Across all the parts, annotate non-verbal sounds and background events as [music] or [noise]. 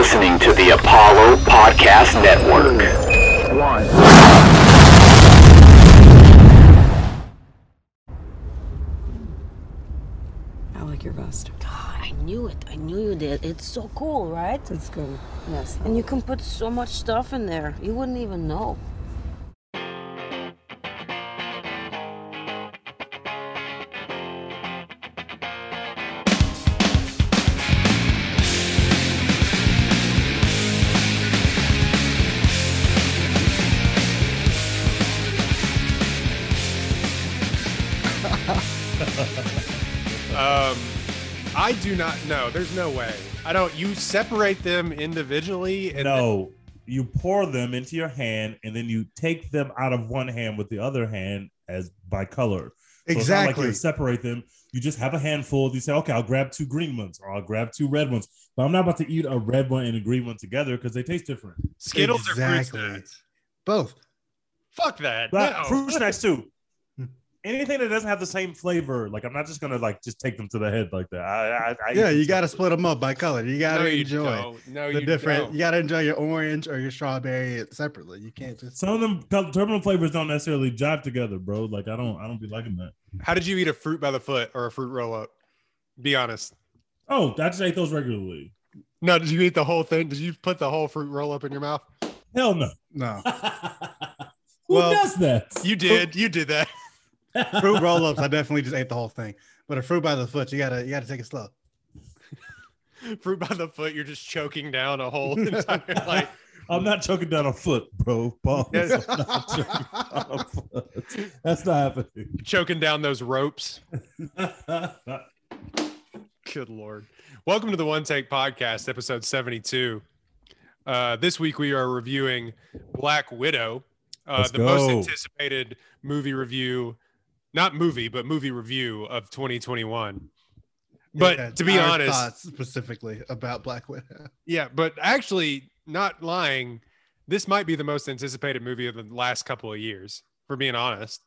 listening to the Apollo Podcast Network. I like your vest. I knew it. I knew you did. It's so cool, right? It's good. Yes. And you can put so much stuff in there. You wouldn't even know. Not know. There's no way. I don't. You separate them individually, and no, you pour them into your hand and then you take them out of one hand with the other hand as by color. So it's not like you separate them. You just have a handful. You say, okay, I'll grab two green ones or I'll grab two red ones. But I'm not about to eat a red one and a green one together because they taste different. Skittles or fruit Exactly. snacks. Both. Fuck that. But no. fruit snacks too. Anything that doesn't have the same flavor, like I'm not just gonna like just take them to the head like that. I, I, I Yeah, you got to split them up by color. You got to no, enjoy don't. No, the you different. don't. You got to enjoy your orange or your strawberry separately. You can't just. Some of them terminal flavors don't necessarily jive together, bro. Like I don't, I don't be liking that. How did you eat a fruit by the foot or a fruit roll up? Be honest. Oh, I just ate those regularly. No, did you eat the whole thing? Did you put the whole fruit roll up in your mouth? Hell no. No [laughs] Who Well- does that? You did. You did that. [laughs] fruit [laughs] roll ups. I definitely just ate the whole thing. But a fruit by the foot, you gotta you gotta take it slow. [laughs] Fruit by the foot. You're just choking down a whole [laughs] entire like. I'm not choking down a foot, bro. Pause. Yes. I'm not choking down a foot. That's not happening. choking down those ropes. Good lord. Welcome to the One Take Podcast, episode 72. Uh, this week we are reviewing Black Widow, uh, Let's the most anticipated movie review, not movie, but movie review of 2021. But Yeah, to be honest, specifically about Black Widow. [laughs] yeah, but actually, not lying, this might be the most anticipated movie of the last couple of years, for being honest.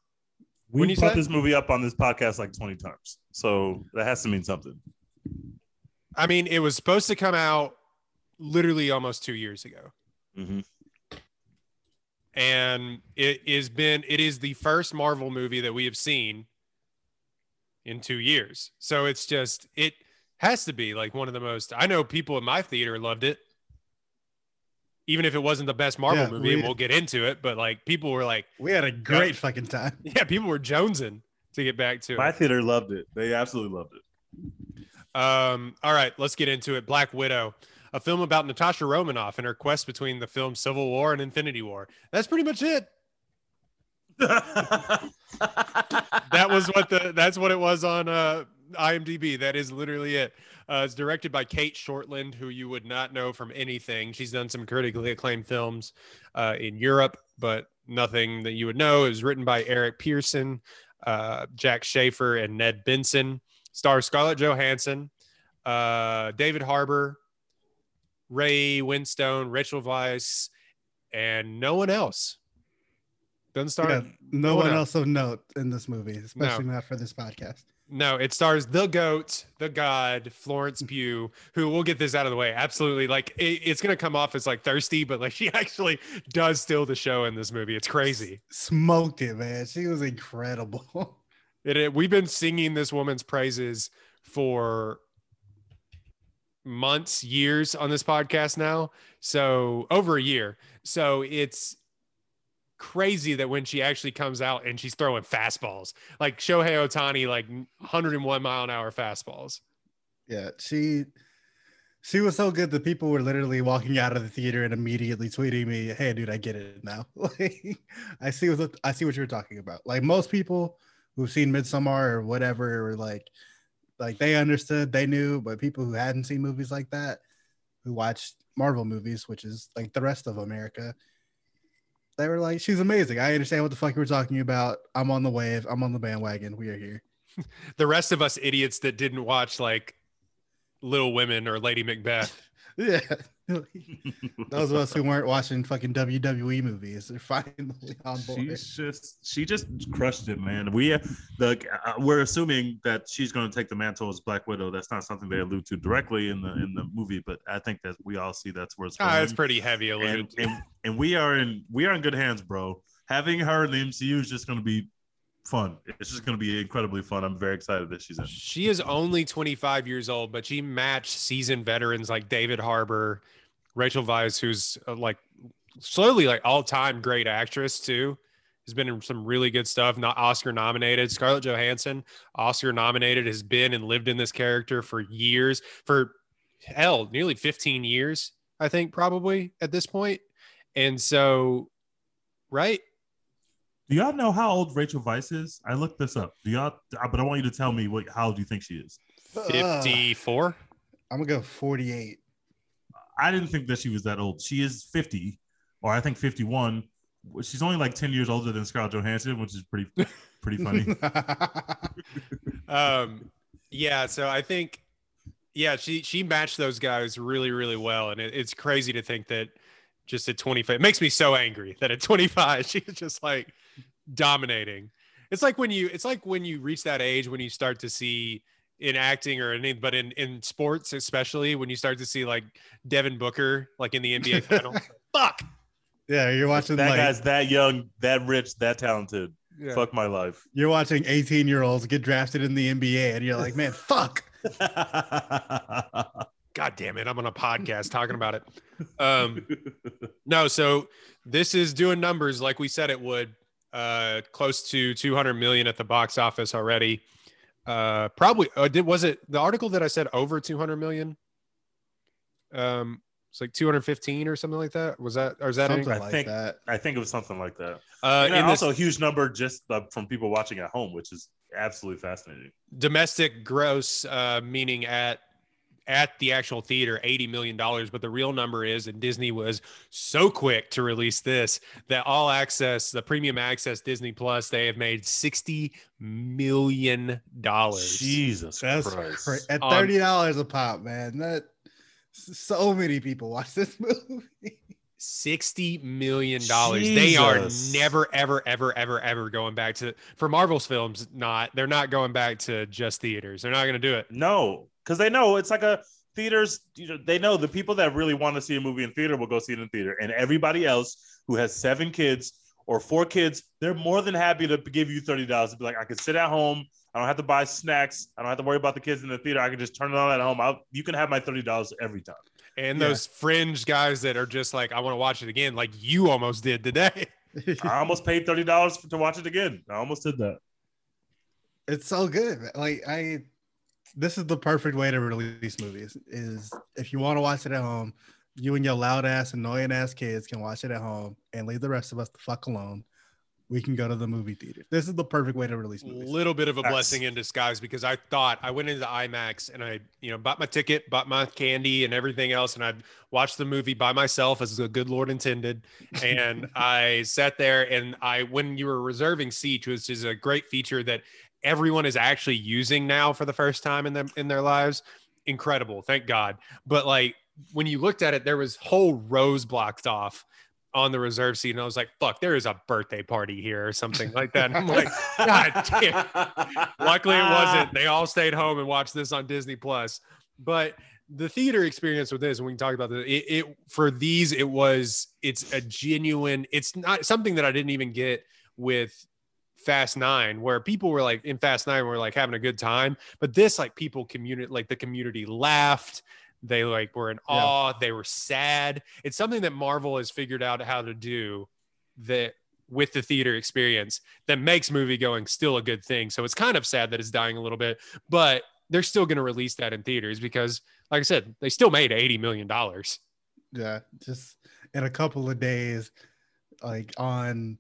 we When you brought this movie up on this podcast like 20 times, so that has to mean something. I mean, it was supposed to come out literally almost two years ago. hmm and it is been it is the first marvel movie that we have seen in two years so it's just it has to be like one of the most i know people in my theater loved it even if it wasn't the best marvel Yeah, movie and we- we'll get into it but like people were like We had a great fucking time. [laughs] yeah people were jonesing to get back to My it My theater loved it. They absolutely loved it. um all right let's get into it black widow a film about natasha romanoff and her quest between the film civil war and infinity war that's pretty much it [laughs] that was what the that's what it was on uh IMDb. That is literally it. Uh, it's directed by Cate Shortland, who you would not know from anything. She's done some critically acclaimed films uh, in Europe, but nothing that you would know. It was written by Eric Pearson, uh, Jac Schaeffer, and Ned Benson. Stars Scarlett Johansson, uh, David Harbour, Ray Winstone, Rachel Weisz, and no one else. Doesn't star. Yeah, no no one one else of note in this movie, especially not for this podcast. No, it stars the goat, the god, Florence Pugh, who we'll get this out of the way. Absolutely. Like it, it's going to come off as like thirsty, but like [laughs] she actually does steal the show in this movie. It's crazy. Smoked it, man. She was incredible. [laughs] It, it- we've been singing this woman's praises for months, years on this podcast now. So over a year. So it's crazy that when she actually comes out and she's throwing fastballs, like Shohei Ohtani, like 101 mile an hour fastballs. yeah, she she was so good that people were literally walking out of the theater and immediately tweeting me, "Hey, dude, I get it now. [laughs] I see what I see what you're talking about." Like most people who've seen Midsommar or whatever, or like like they understood, they knew, but people who hadn't seen movies like that, who watched Marvel movies, which is like the rest of America, they were like, "She's amazing. I understand what the fuck you were talking about. I'm on the wave. I'm on the bandwagon. We are here." [laughs] The rest of us idiots that didn't watch like Little Women or Lady Macbeth Yeah. [laughs] Those of us who weren't watching fucking WWE movies are finally on board. She's just she just crushed it, man. We the uh, we're assuming that she's going to take the mantle as Black Widow. That's not something they allude to directly in the in the movie, but I think that we all see that's where it's Ah, going. it's pretty heavy alluded and, and and we are in we are in good hands, bro. Having her in the MCU is just going to be fun. It's just going to be incredibly fun. I'm very excited that she's. She is only 25 years old, but she matched seasoned veterans like David Harbour, Rachel Weisz, who's uh, like slowly like all time great actress too. Has been in some really good stuff. Not Oscar nominated. Scarlett Johansson, Oscar nominated, has been and lived in this character for years, for hell, nearly 15 years, I think, probably at this point. And so, right? Do y'all know how old Rachel Weisz is? I looked this up. Do y'all? But I want you to tell me what. How old do you think she is? Ugh. 54. I'm gonna go 48. I didn't think that she was that old. She is 50, or I think 51. She's only like 10 years older than Scarlett Johansson, which is pretty pretty funny. [laughs] um yeah so i think yeah she she matched those guys really really well and it, it's crazy to think that just at 25 it makes me so angry that at 25 [laughs] she's just like dominating it's like when you it's like when you reach that age when you start to see in acting or anything, but in in sports especially when you start to see like devin booker like in the nba [laughs] finals fuck yeah, you're watching that like guy's that young, that rich, that talented. yeah. Fuck my life. you're watching 18 year olds get drafted in the NBA, and you're like, man, fuck. [laughs] god damn it i'm on a podcast [laughs] talking about it um No, so this is doing numbers like we said it would. Uh, close to 200 million at the box office already. Uh, probably uh, did was it the article that I said over 200 million? Um, it's like 215 or something like that. Was that or is that any? Something I like think- that. I think it was something like that. Uh, and in this also a huge number just uh, from people watching at home, which is absolutely fascinating. domestic gross, uh, meaning at at the actual theater, 80 million dollars. But the real number is, and Disney was so quick to release this that all access, the premium access Disney Plus, they have made 60 million dollars. Jesus That's Christ. cra- at Um, thirty dollars a pop, man. That so many people watch this [laughs] movie. 60 million dollars they are never ever ever ever ever going back to for marvel's films not they're not going back to just theaters they're not going to do it No, because they know it's like a theaters. You know, they know the people that really want to see a movie in theater will go see it in theater, and everybody else who has seven kids or four kids, they're more than happy to give you thirty dollars to be like, I can sit at home. I don't have to buy snacks. I don't have to worry about the kids in the theater. I can just turn it on at home. I'll, you can have my thirty dollars every time. and Yeah. those fringe guys that are just like i want to watch it again like you almost did today [laughs] [laughs] I almost paid thirty dollars to watch it again. I almost did that. it's so good. Like I, this is the perfect way to release movies. Is if you want to watch it at home, you and your loud ass, annoying ass kids can watch it at home and leave the rest of us the fuck alone. We can go to the movie theater. This is the perfect way to release movies. A little bit of a Yes. blessing in disguise because I thought I went into IMAX and I, you know, bought my ticket, bought my candy and everything else, and I watched the movie by myself as the good Lord intended. And [laughs] I sat there and I, when you were reserving seats, which is a great feature that everyone is actually using now for the first time in them in their lives, incredible, thank God. But like when you looked at it, there was whole rows blocked off on the reserve seat, and I was like, "Fuck, there is a birthday party here or something like that." And I'm like. [laughs] God damn. Luckily, it wasn't. [laughs] They all stayed home and watched this on Disney Plus. But the theater experience with this, and we can talk about this. It, it for these, it was. It's a genuine. It's not something that I didn't even get with Fast Nine, where people were like in Fast Nine were like having a good time, but this like people community like the community laughed. They like were in Yeah. awe. They were sad. It's something that Marvel has figured out how to do that with the theater experience that makes movie going still a good thing. So it's kind of sad that it's dying a little bit, but they're still going to release that in theaters because, like I said, they still made eighty million dollars. Yeah, just in a couple of days, like on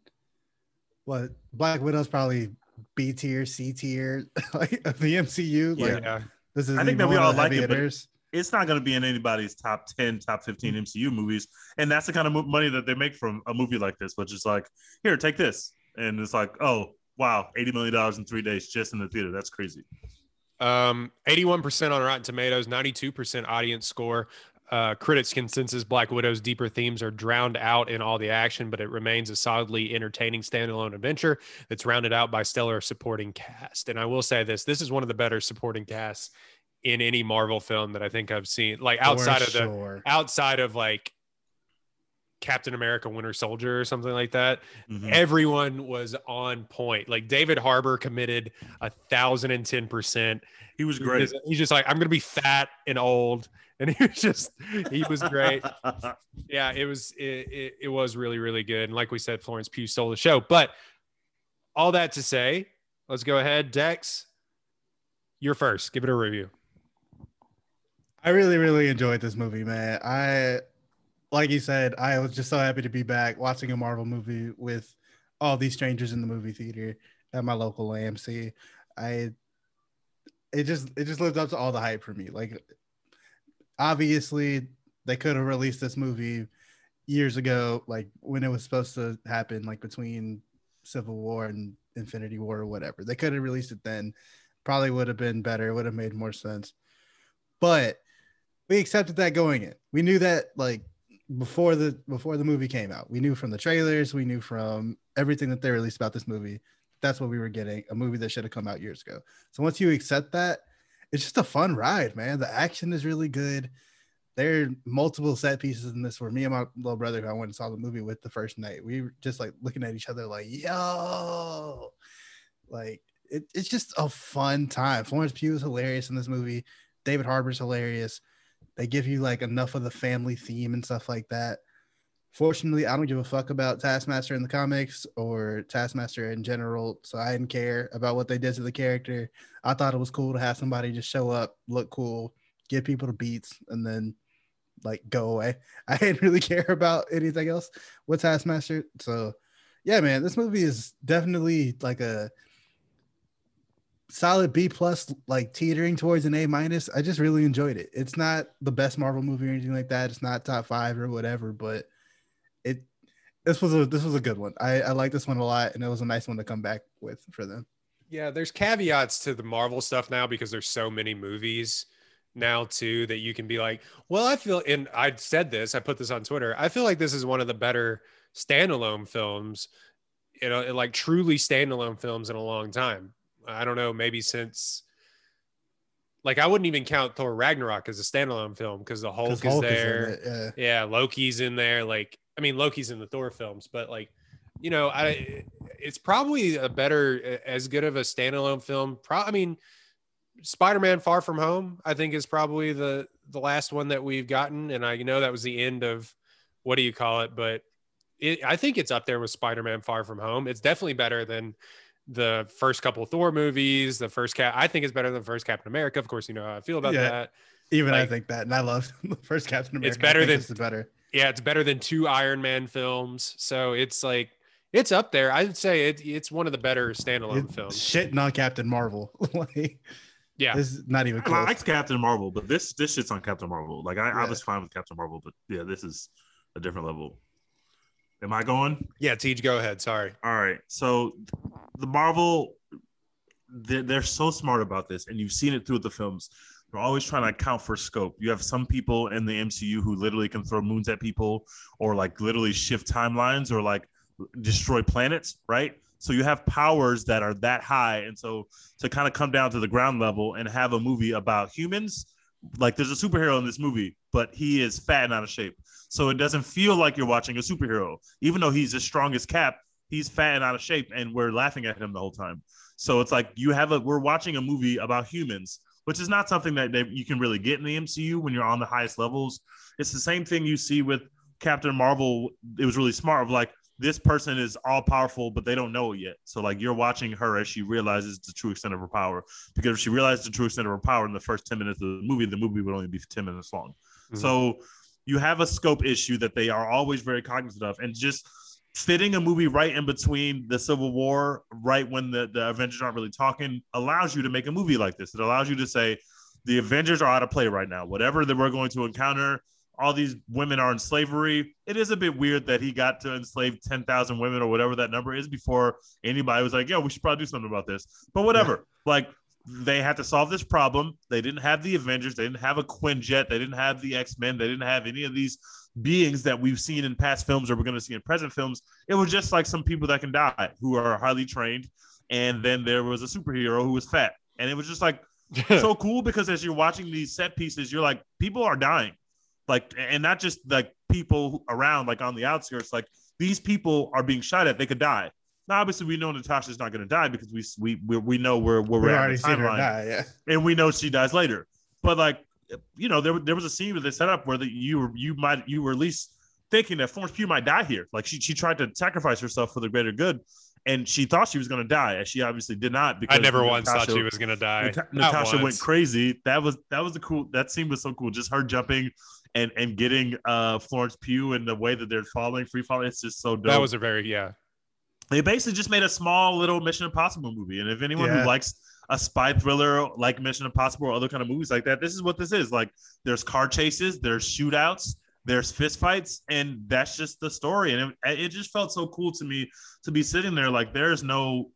what Black Widow's probably B tier, C tier, [laughs] like of the MCU. Like Yeah, this is I think that we all like heavy it, but- it's not going to be in anybody's top 10 top 15 mcu movies and that's the kind of mo- money that they make from a movie like this which is like here take this and it's like oh wow 80 million dollars in three days just in the theater that's crazy um, eighty-one percent on Rotten Tomatoes, ninety-two percent audience score. Uh, critics' consensus Black Widow's deeper themes are drowned out in all the action, but it remains a solidly entertaining standalone adventure that's rounded out by stellar supporting cast. And I will say this: this is one of the better supporting casts in any Marvel film that I think I've seen. Like outside For of the sure. outside of like Captain America Winter Soldier or something like that. Mhm. Everyone was on point. Like David Harbour committed a thousand and ten percent. He was great. He's, he's just like, I'm gonna be fat and old. And he was just he was great. [laughs] Yeah, it was it, it, it was really, really good. And like we said, Florence Pugh stole the show. But all that to say, let's go ahead. Dex, you're first. Give it a review. I really, really enjoyed this movie, man. I, like you said, I was just so happy to be back watching a Marvel movie with all these strangers in the movie theater at my local AMC. I, it just, it just lived up to all the hype for me. Like, obviously, they could have released this movie years ago, like when it was supposed to happen, like between Civil War and Infinity War or whatever. They could have released it then. Probably would have been better. It Would have made more sense. But we accepted that going in. We knew that like before the before the movie came out. We knew from the trailers, we knew from everything that they released about this movie. That's what we were getting, a movie that should have come out years ago. So once you accept that, it's just a fun ride, man. The action is really good. There are multiple set pieces in this where me and my little brother who I went and saw the movie with the first night, we were just like looking at each other like, yo, like it, it's just a fun time. Florence Pugh is hilarious in this movie. David Harbour's hilarious. They give you like enough of the family theme and stuff like that. Fortunately, I don't give a fuck about Taskmaster in the comics or Taskmaster in general, so I didn't care about what they did to the character. I thought it was cool to have somebody just show up, look cool, give people the beats, and then like go away. [laughs] I didn't really care about anything else with Taskmaster. So, yeah, man, this movie is definitely like a solid B plus, like teetering towards an A minus. I just really enjoyed it. It's not the best Marvel movie or anything like that. It's not top five or whatever, but it this was a this was a good one. I, I like this one a lot, and it was a nice one to come back with for them. Yeah, there's caveats to the Marvel stuff now because there's so many movies now too that you can be like, well, I feel and I said this, I put this on Twitter. I feel like this is one of the better standalone films, you know, like truly standalone films in a long time. I don't know, maybe since like I wouldn't even count Thor Ragnarok as a standalone film because the Hulk, is in there. it, yeah. yeah loki's in there like i mean loki's in the thor films but like you know i it's probably a better as good of a standalone film pro i mean spider-man far from home i think is probably the the last one that we've gotten and i know that was the end of what do you call it but it, i think it's up there with spider-man far from home it's definitely better than the first couple thor movies the first cat i think it's better than the first captain america of course you know how i feel about Yeah. that Even I think that, and I love [laughs] the first Captain America. It's better than- this is better. Yeah, it's better than two Iron Man films. So it's like it's up there. I'd say it, it's one of the better standalone It- films. Shitting on Captain Marvel. [laughs] like, Yeah. this is not even I close. liked Captain Marvel, but this this shit's on Captain Marvel. Like I, I was fine with Captain Marvel, but yeah, this is a different level. Am I going? Yeah, Tej, go ahead. Sorry. All right. So the Marvel, they're, they're so smart about this, and you've seen it through the films. They're always trying to account for scope. You have some people in the MCU who literally can throw moons at people, or like literally shift timelines, or like destroy planets, right? So you have powers that are that high, and so to kind of come down to the ground level and have a movie about humans, like there's a superhero in this movie, but he is fat and out of shape. So it doesn't feel like you're watching a superhero, even though he's the strongest Cap. He's fat and out of shape, and we're laughing at him the whole time. So it's like you have a we're watching a movie about humans, which is not something that, that you can really get in the MCU when you're on the highest levels. It's the same thing you see with Captain Marvel. It was really smart of like this person is all powerful, but they don't know it yet. So like you're watching her as she realizes the true extent of her power. Because if she realized the true extent of her power in the first 10 minutes of the movie, the movie would only be 10 minutes long. Mhm. So you have a scope issue that they are always very cognizant of. And just fitting a movie right in between the Civil War, right when the, the Avengers aren't really talking, allows you to make a movie like this. It allows you to say, the Avengers are out of play right now. Whatever that we're going to encounter, all these women are in slavery. It is a bit weird that he got to enslave 10,000 women or whatever that number is before anybody was like, yo, we should probably do something about this. But whatever. Like, they had to solve this problem. They didn't have the Avengers, they didn't have a Quinjet, they didn't have the X Men, they didn't have any of these beings that we've seen in past films or we're going to see in present films. It was just like some people that can die who are highly trained, and then there was a superhero who was fat, and it was just like [laughs] so cool because as you're watching these set pieces, you're like, people are dying, like, and not just like people around, like on the outskirts, like these people are being shot at. They could die. Now, obviously, we know Natasha's not going to die because we we we, we know where where We we're at the timeline, die. Yeah. and we know she dies later. But like, you know, there there was a scene where they set up where the, you were you might you were at least thinking that Florence Pugh might die here. Like she she tried to sacrifice herself for the greater good, and she thought she was going to die, and she obviously did not. Because I never once Natasha- thought she was gonna die. Nata- Not Natasha went crazy. That was that was the cool. That scene was so cool. Just her jumping and and getting uh Florence Pugh and the way that they're falling, free falling. It's just so dope. That was a very yeah. they basically just made a small little Mission Impossible movie. And if anyone Yeah. who likes a spy thriller like Mission Impossible or other kind of movies like that, this is what this is. Like there's car chases, there's shootouts, there's fist fights, and that's just the story. And it, it just felt so cool to me to be sitting there like there's no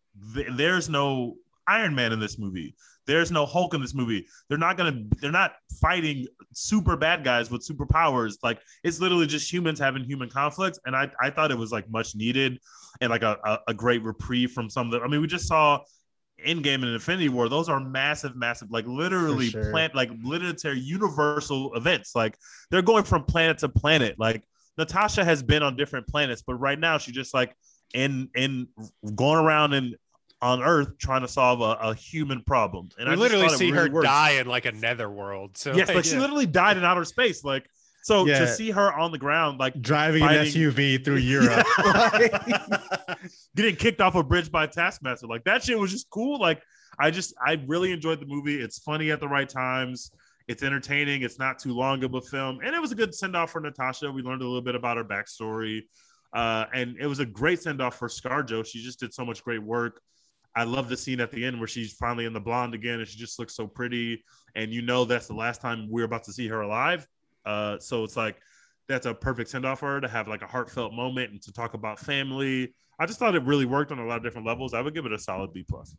there's no Iron Man in this movie. There's no Hulk in this movie. They're not gonna. They're not fighting super bad guys with superpowers. Like it's literally just humans having human conflicts. And I, I thought it was like much needed and like a, a, a great reprieve from some of the. I mean, we just saw Endgame and Infinity War. Those are massive, massive, like literally sure. plant, like planetary, universal events. Like they're going from planet to planet. Like Natasha has been on different planets, but right now she's just like in in going around and on Earth trying to solve a, a human problem. And we I literally see really her worked. die in like a netherworld. So Yes, like she yeah. literally died in outer space. Like so Yeah. to see her on the ground, like Driving Fighting- an SUV through [laughs] Europe. [laughs] getting kicked off a bridge by Taskmaster, like that shit was just cool. Like I just I really enjoyed the movie. It's funny at the right times. It's entertaining. It's not too long of a film, and it was a good send off for Natasha. We learned a little bit about her backstory, uh, and it was a great send off for ScarJo. She just did so much great work. I love the scene at the end where she's finally in the blonde again, and she just looks so pretty. And you know that's the last time we're about to see her alive. Uh, so it's like that's a perfect send off for her to have like a heartfelt moment and to talk about family. I just thought it really worked on a lot of different levels. I would give it a solid B plus.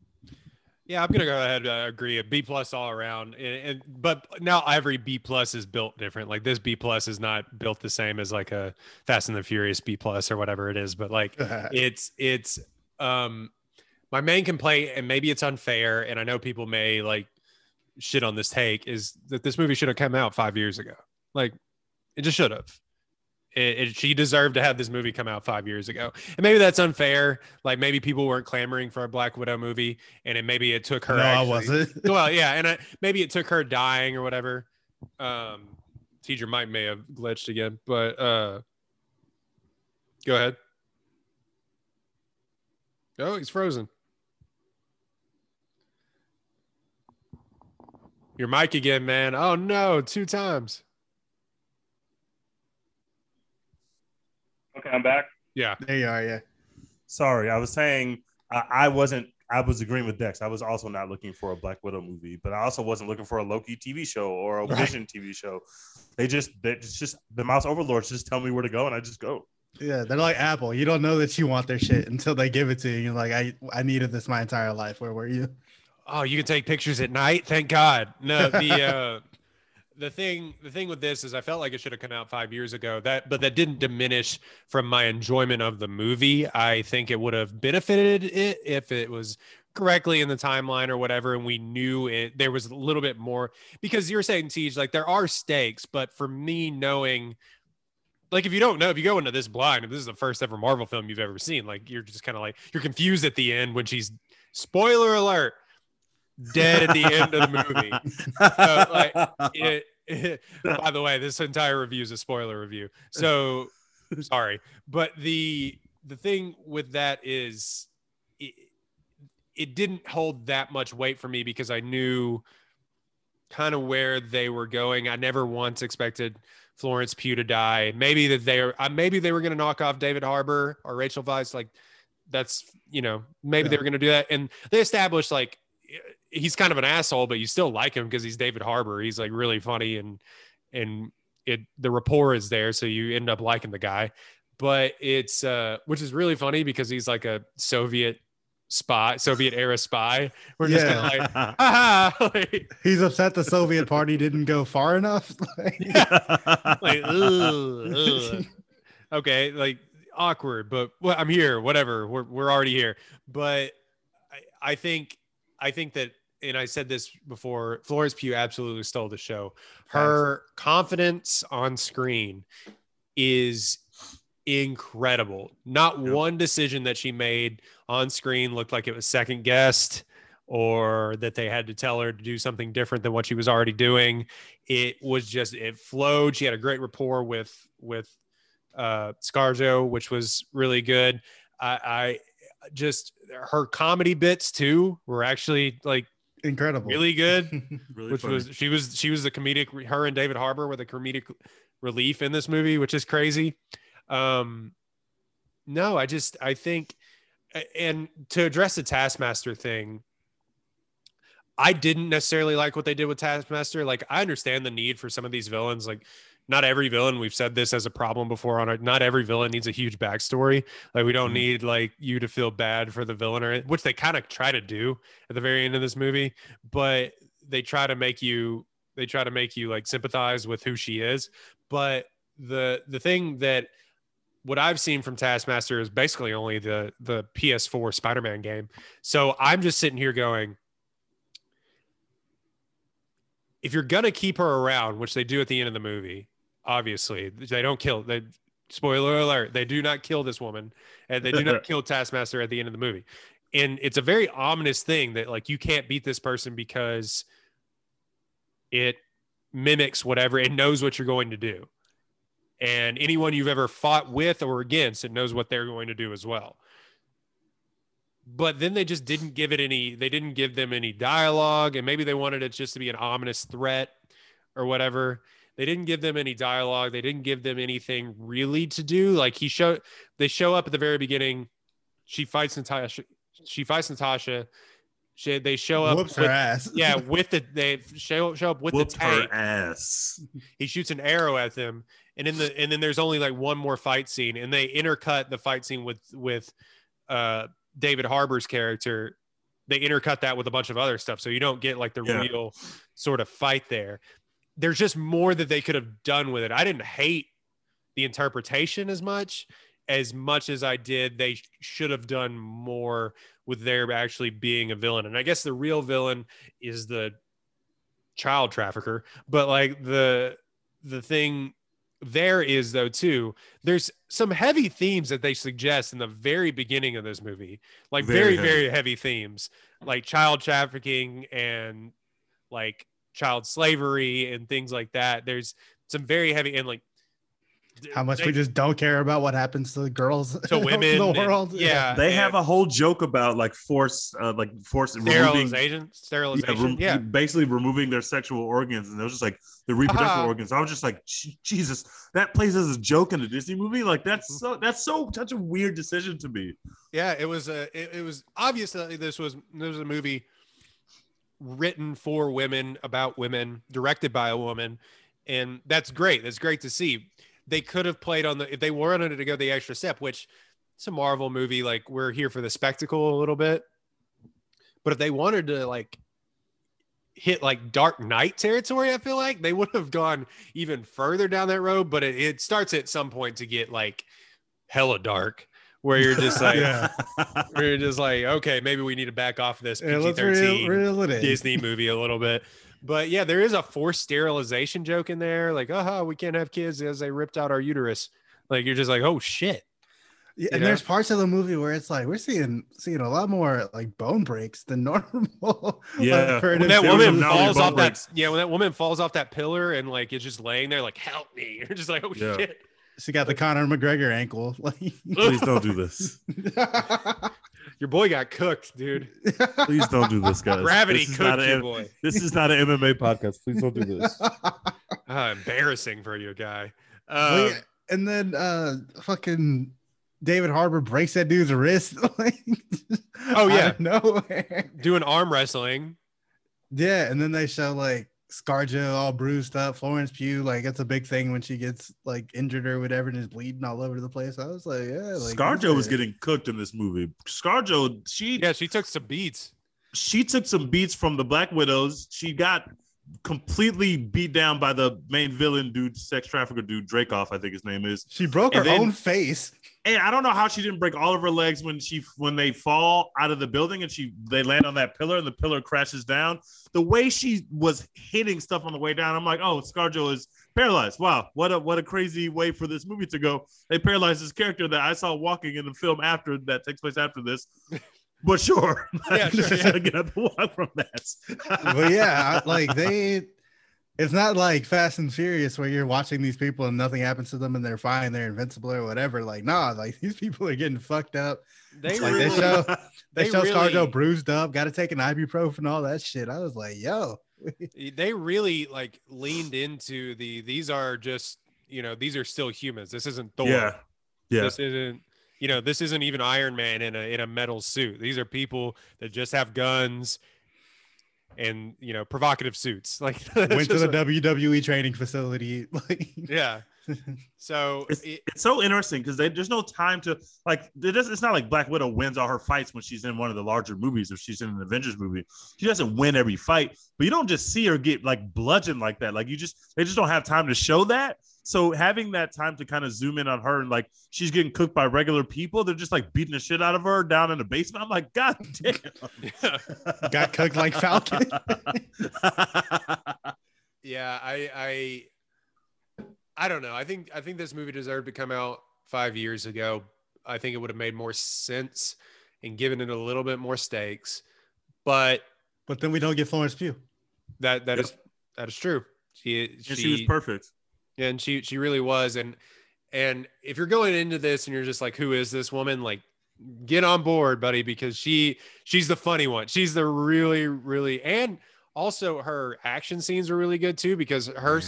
Yeah, I'm gonna go ahead and uh, agree. A B plus all around, and, and but now every B plus is built different. Like this B plus is not built the same as like a Fast and the Furious B plus or whatever it is. But like [laughs] it's it's um my main complaint, and maybe it's unfair, and I know people may like shit on this take, is that this movie should have come out five years ago. Like it just should have. It, it, she deserved to have this movie come out five years ago, and maybe that's unfair. Like maybe people weren't clamoring for a Black Widow movie, and it maybe it took her. no, I wasn't. [laughs] well, yeah, and I, maybe it took her dying or whatever. Um, teacher might may have glitched again, but uh, go ahead. Oh, he's frozen. Your mic again, man. Oh no, two times. Okay, I'm back. Yeah, There you are. Yeah. Sorry, I was saying I, I wasn't. I was agreeing with Dex. I was also not looking for a Black Widow movie, but I also wasn't looking for a Loki TV show or a Right. Vision TV show. They just, they it's just the Mouse Overlords just tell me where to go, and I just go. Yeah, they're like Apple. You don't know that you want their shit until they give it to you. You're like, I, I needed this my entire life. Where were you? Oh, you can take pictures at night. Thank God. No, the [laughs] uh, the thing the thing with this is I felt like it should have come out five years ago. That but that didn't diminish from my enjoyment of the movie. I think it would have benefited it if it was correctly in the timeline or whatever, and we knew it. There was a little bit more because you're saying Tej, like there are stakes, but for me knowing. Like if you don't know, if you go into this blind, if this is the first ever Marvel film you've ever seen, like you're just kind of like you're confused at the end when she's spoiler alert dead at the end of the movie. So, like, [laughs] it, it- by the way, this entire review is a spoiler review. So sorry, but the the thing with that is it, it didn't hold that much weight for me because I knew kind of where they were going. I never once expected Florence Pugh to die. Maybe that they are, uh, maybe they were going to knock off David Harbour or Rachel Weisz. Like that's you know maybe they were going to do that, and they established like he's kind of an asshole, but you still like him because he's David Harbour. He's like really funny and and it the rapport is there, so you end up liking the guy. But it's uh which is really funny because he's like a Soviet spy, Soviet era spy. We're just Yeah. [laughs] like, ah, [laughs] like, He's upset the Soviet party didn't go far enough. [laughs] Like, like ugh, ugh. okay, like awkward, but well, I'm here. Whatever, we're we're already here. But I, I think I think that, and I said this before. Florence Pugh absolutely stole the show. Her confidence on screen is incredible. Not one decision that she made on screen looked like it was second guessed or that they had to tell her to do something different than what she was already doing. It was just it flowed. She had a great rapport with with uh Scarjo, which was really good. I, I just her comedy bits too were actually like incredible. really good [laughs] Really which funny. was she was she was the comedic her and David Harbour were the comedic relief in this movie, which is crazy. Um no, I just I think and to address the Taskmaster thing, I didn't necessarily like what they did with Taskmaster. Like I understand the need for some of these villains, like not every villain we've said this as a problem before on it not every villain needs a huge backstory like we don't Mhm. need like you to feel bad for the villain or which they kind of try to do at the very end of this movie but they try to make you they try to make you like sympathize with who she is but the the thing that what I've seen from Taskmaster is basically only the the PS4 Spider-Man game. So I'm just sitting here going if you're going to keep her around, which they do at the end of the movie, obviously, they don't kill they spoiler alert, they do not kill this woman and they do not [laughs] kill Taskmaster at the end of the movie. And it's a very ominous thing that like you can't beat this person because it mimics whatever it knows what you're going to do. And anyone you've ever fought with or against it knows what they're going to do as well. But then they just didn't give it any they didn't give them any dialogue and maybe they wanted it just to be an ominous threat or whatever they didn't give them any dialogue. They didn't give them anything really to do. Like he showed they show up at the very beginning. She fights natasha she fights natasha. She, they show up Whoops her ass. yeah with the they show, show up with Whooped the tank her ass. he shoots an arrow at them. And in the and then there's only like one more fight scene. And they intercut the fight scene with with uh david harbour's character. They intercut that with a bunch of other stuff. So you don't get like the Yeah. real sort of fight there there's just more that they could have done with it i didn't hate the interpretation as much as much as i did they should have done more with there actually being a villain and i guess the real villain is the child trafficker but like the the thing there is though too there's some heavy themes that they suggest in the very beginning of this movie like very Very heavy. very heavy themes like child trafficking and like child slavery and things like that there's some very heavy and like How much they- we just don't care about what happens to the girls to women [laughs] in the and- yeah They have a whole joke about like force, uh, like force removing, sterilization yeah, sterilization yeah, basically removing their sexual organs, and it was just like the reproductive Haha. organs. I was just like, Jesus, that plays as a joke in a Disney movie. Like that's mm-hmm. so that's so such a weird decision to me. Yeah, it was a it, it was obviously this was this was a movie written for women about women, directed by a woman, and that's great. That's great to see. They could have played on the if they wanted to go the extra step, which it's a Marvel movie, like we're here for the spectacle a little bit. But if they wanted to like hit like Dark Knight territory, I feel like they would have gone even further down that road. But it, it starts at some point to get like hella dark, where you're just [laughs] like, Yeah. where you're just like, okay, maybe we need to back off this PG thirteen reel. Disney movie a little bit. But yeah, there is a forced sterilization joke in there, like, uh we can't have kids as they ripped out our uterus. Like you're just like, oh shit. Yeah, and know? there's parts of the movie where it's like we're seeing seeing a lot more like bone breaks than [laughs] normal. Yeah. Like, When that woman falls bone off that, yeah, when that woman falls off that pillar and like it's just laying there, like, help me. [laughs] You're just like, oh Yeah. shit. She got the Conor McGregor ankle. [laughs] Please don't do this. [laughs] Your boy got cooked, dude. Please don't do this, guys. Gravity This is not cooked a- your boy. This is not an MMA podcast. Please don't do this. Ah, [laughs] embarrassing for you, guy. Well, Um, and then uh fucking David Harbour breaks that dude's wrist. Oh, yeah. no, doing arm wrestling. Yeah, and then they show like Scarjo all bruised up. Florence Pugh, like it's a big thing when she gets like injured or whatever and is bleeding all over the place. I was like, yeah, like ScarJo was getting cooked in this movie. ScarJo, she Yeah, she took some beats. she took some beats from the Black Widows. She got completely beat down by the main villain dude, sex trafficker dude, Dreykov, I think his name is. She broke And her then- own face. And I don't know how she didn't break all of her legs when she when they fall out of the building and she they land on that pillar and the pillar crashes down. The way she was hitting stuff on the way down, I'm like, oh, ScarJo is paralyzed. Wow, what a what a crazy way for this movie to go. They paralyzed this character that I saw walking in the film after that takes place after this. [laughs] But sure, Yeah, sure, [laughs] yeah. get up and walk from that. But yeah, like they it's not like Fast and Furious where you're watching these people and nothing happens to them and they're fine, they're invincible or whatever. Like, nah, like these people are getting fucked up. They Like, really, they show [laughs] they, They show really- ScarJo bruised up, got to take an ibuprofen, all that shit. I was like, yo, [laughs] they really like leaned into the these are just you know these are still humans. This isn't Thor. yeah, yeah. This isn't you know this isn't even Iron Man in a in a metal suit. These are people that just have guns and you know provocative suits. [laughs] Like went to the what- WWE training facility. [laughs] Like, yeah. [laughs] So It's, it- it's so interesting because there's no time to like. It does, it's not like Black Widow wins all her fights when she's in one of the larger movies. If she's in an Avengers movie, she doesn't win every fight. But you don't just see her get like bludgeoned like that. Like you just they just don't have time to show that. So having that time to kind of zoom in on her and like she's getting cooked by regular people, they're just like beating the shit out of her down in the basement. I'm like, God damn. [laughs] got cooked like Falcon. [laughs] yeah, I I I don't know. I think I think this movie deserved to come out five years ago. I think it would have made more sense and given it a little bit more stakes. But but then we don't get Florence Pugh. that that Yep. is that is true. She and she was perfect. And she she really was. And and if you're going into this and you're just like who is this woman? Like get on board buddy because she she's the funny one. She's the really really and also her action scenes were really good too because her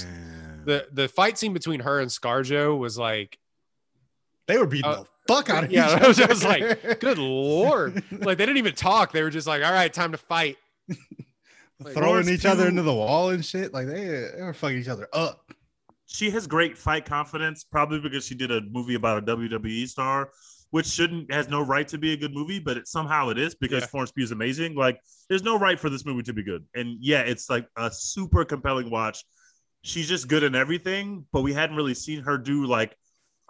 the the fight scene between her and scarjo was like They were beating Uh, the fuck out of yeah, each [laughs] I was other. like, [laughs] good lord. Like they didn't even talk. They were just like all right time to fight. [laughs] Like, throwing each other into the wall and shit. Like they, they were fucking each other up. She has great fight confidence, probably because she did a movie about a WWE star, which shouldn't has no right to be a good movie, but it somehow it is because Yeah. Florence Pugh is amazing. Like, there's no right for this movie to be good, and yeah, it's like a super compelling watch. She's just good in everything, but we hadn't really seen her do like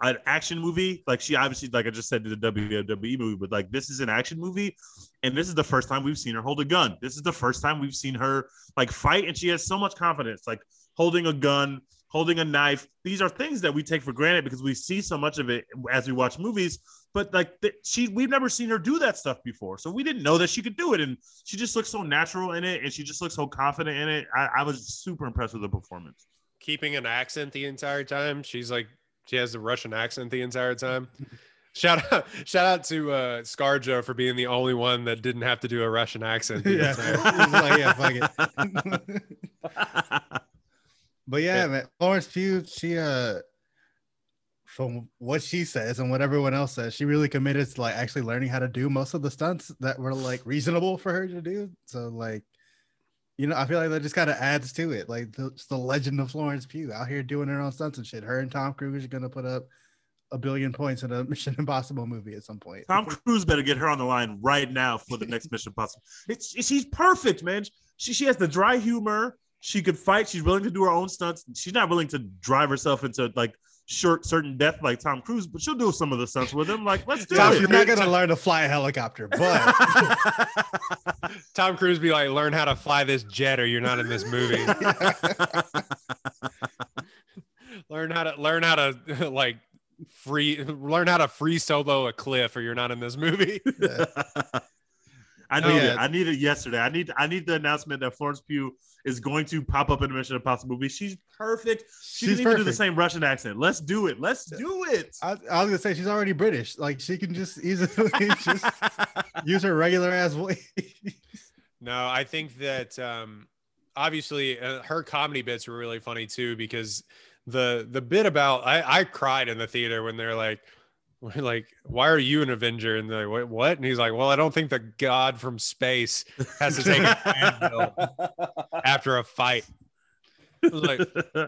an action movie. Like she obviously, like I just said, did a WWE movie, but like this is an action movie, and this is the first time we've seen her hold a gun. This is the first time we've seen her like fight, and she has so much confidence, like holding a gun, holding a knife. These are things that we take for granted because we see so much of it as we watch movies. But like th- she, we've never seen her do that stuff before, so we didn't know that she could do it, and she just looks so natural in it, and she just looks so confident in it. I, I was super impressed with the performance. keeping an accent the entire time. She's like she has the Russian accent the entire time. [laughs] Shout out shout out to uh Scarjo for being the only one that didn't have to do a Russian accent. the [laughs] Yeah, entire- like, yeah, fuck it. [laughs] But yeah, Yeah. man, Florence Pugh, she uh, from what she says and what everyone else says, she really committed to like actually learning how to do most of the stunts that were like reasonable for her to do. So like, you know, I feel like that just kind of adds to it. Like the, it's the legend of Florence Pugh out here doing her own stunts and shit. Her and Tom Cruise are gonna put up a billion points in a [laughs] Mission Impossible movie at some point. Tom Cruise better get her on the line right now for the next Mission Impossible. It's, she's perfect, man. She she has the dry humor. She could fight. She's willing to do her own stunts. She's not willing to drive herself into like short certain death like Tom Cruise, but she'll do some of the stunts with him. Like, let's do Tom, it. you're not gonna learn to fly a helicopter, but [laughs] Tom Cruise be like, learn how to fly this jet or you're not in this movie. [laughs] learn how to learn how to [laughs] like free learn how to free solo a cliff or you're not in this movie. I Oh, need yeah. it. I need it yesterday. I need I need the announcement that Florence Pugh is going to pop up in a Mission Impossible movie. She's perfect. She She's didn't even do the same Russian accent. Let's do it. Let's do it. I, I was gonna say she's already British. Like she can just easily [laughs] just [laughs] use her regular ass voice. No, I think that um, obviously uh, her comedy bits were really funny too because the the bit about I, I cried in the theater when they're like we're [laughs] like why are you an Avenger? And they're like what, what? And he's like well I don't think the god from space has to take a [laughs] after a fight. Was like, [laughs] all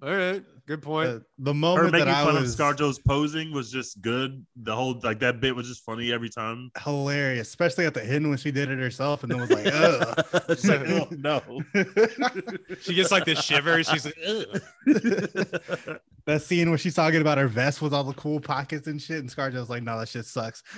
right, good point. Uh, the Her moment making that I fun was of ScarJo's posing was just good. The whole like that bit was just funny every time. hilarious, especially at the end when she did it herself, and then was like, "Ugh." [laughs] She's like, oh no. [laughs] she gets like this shiver. She's like, Ugh. that scene where she's talking about her vest with all the cool pockets and shit, and ScarJo's like, "No, that shit sucks." [laughs]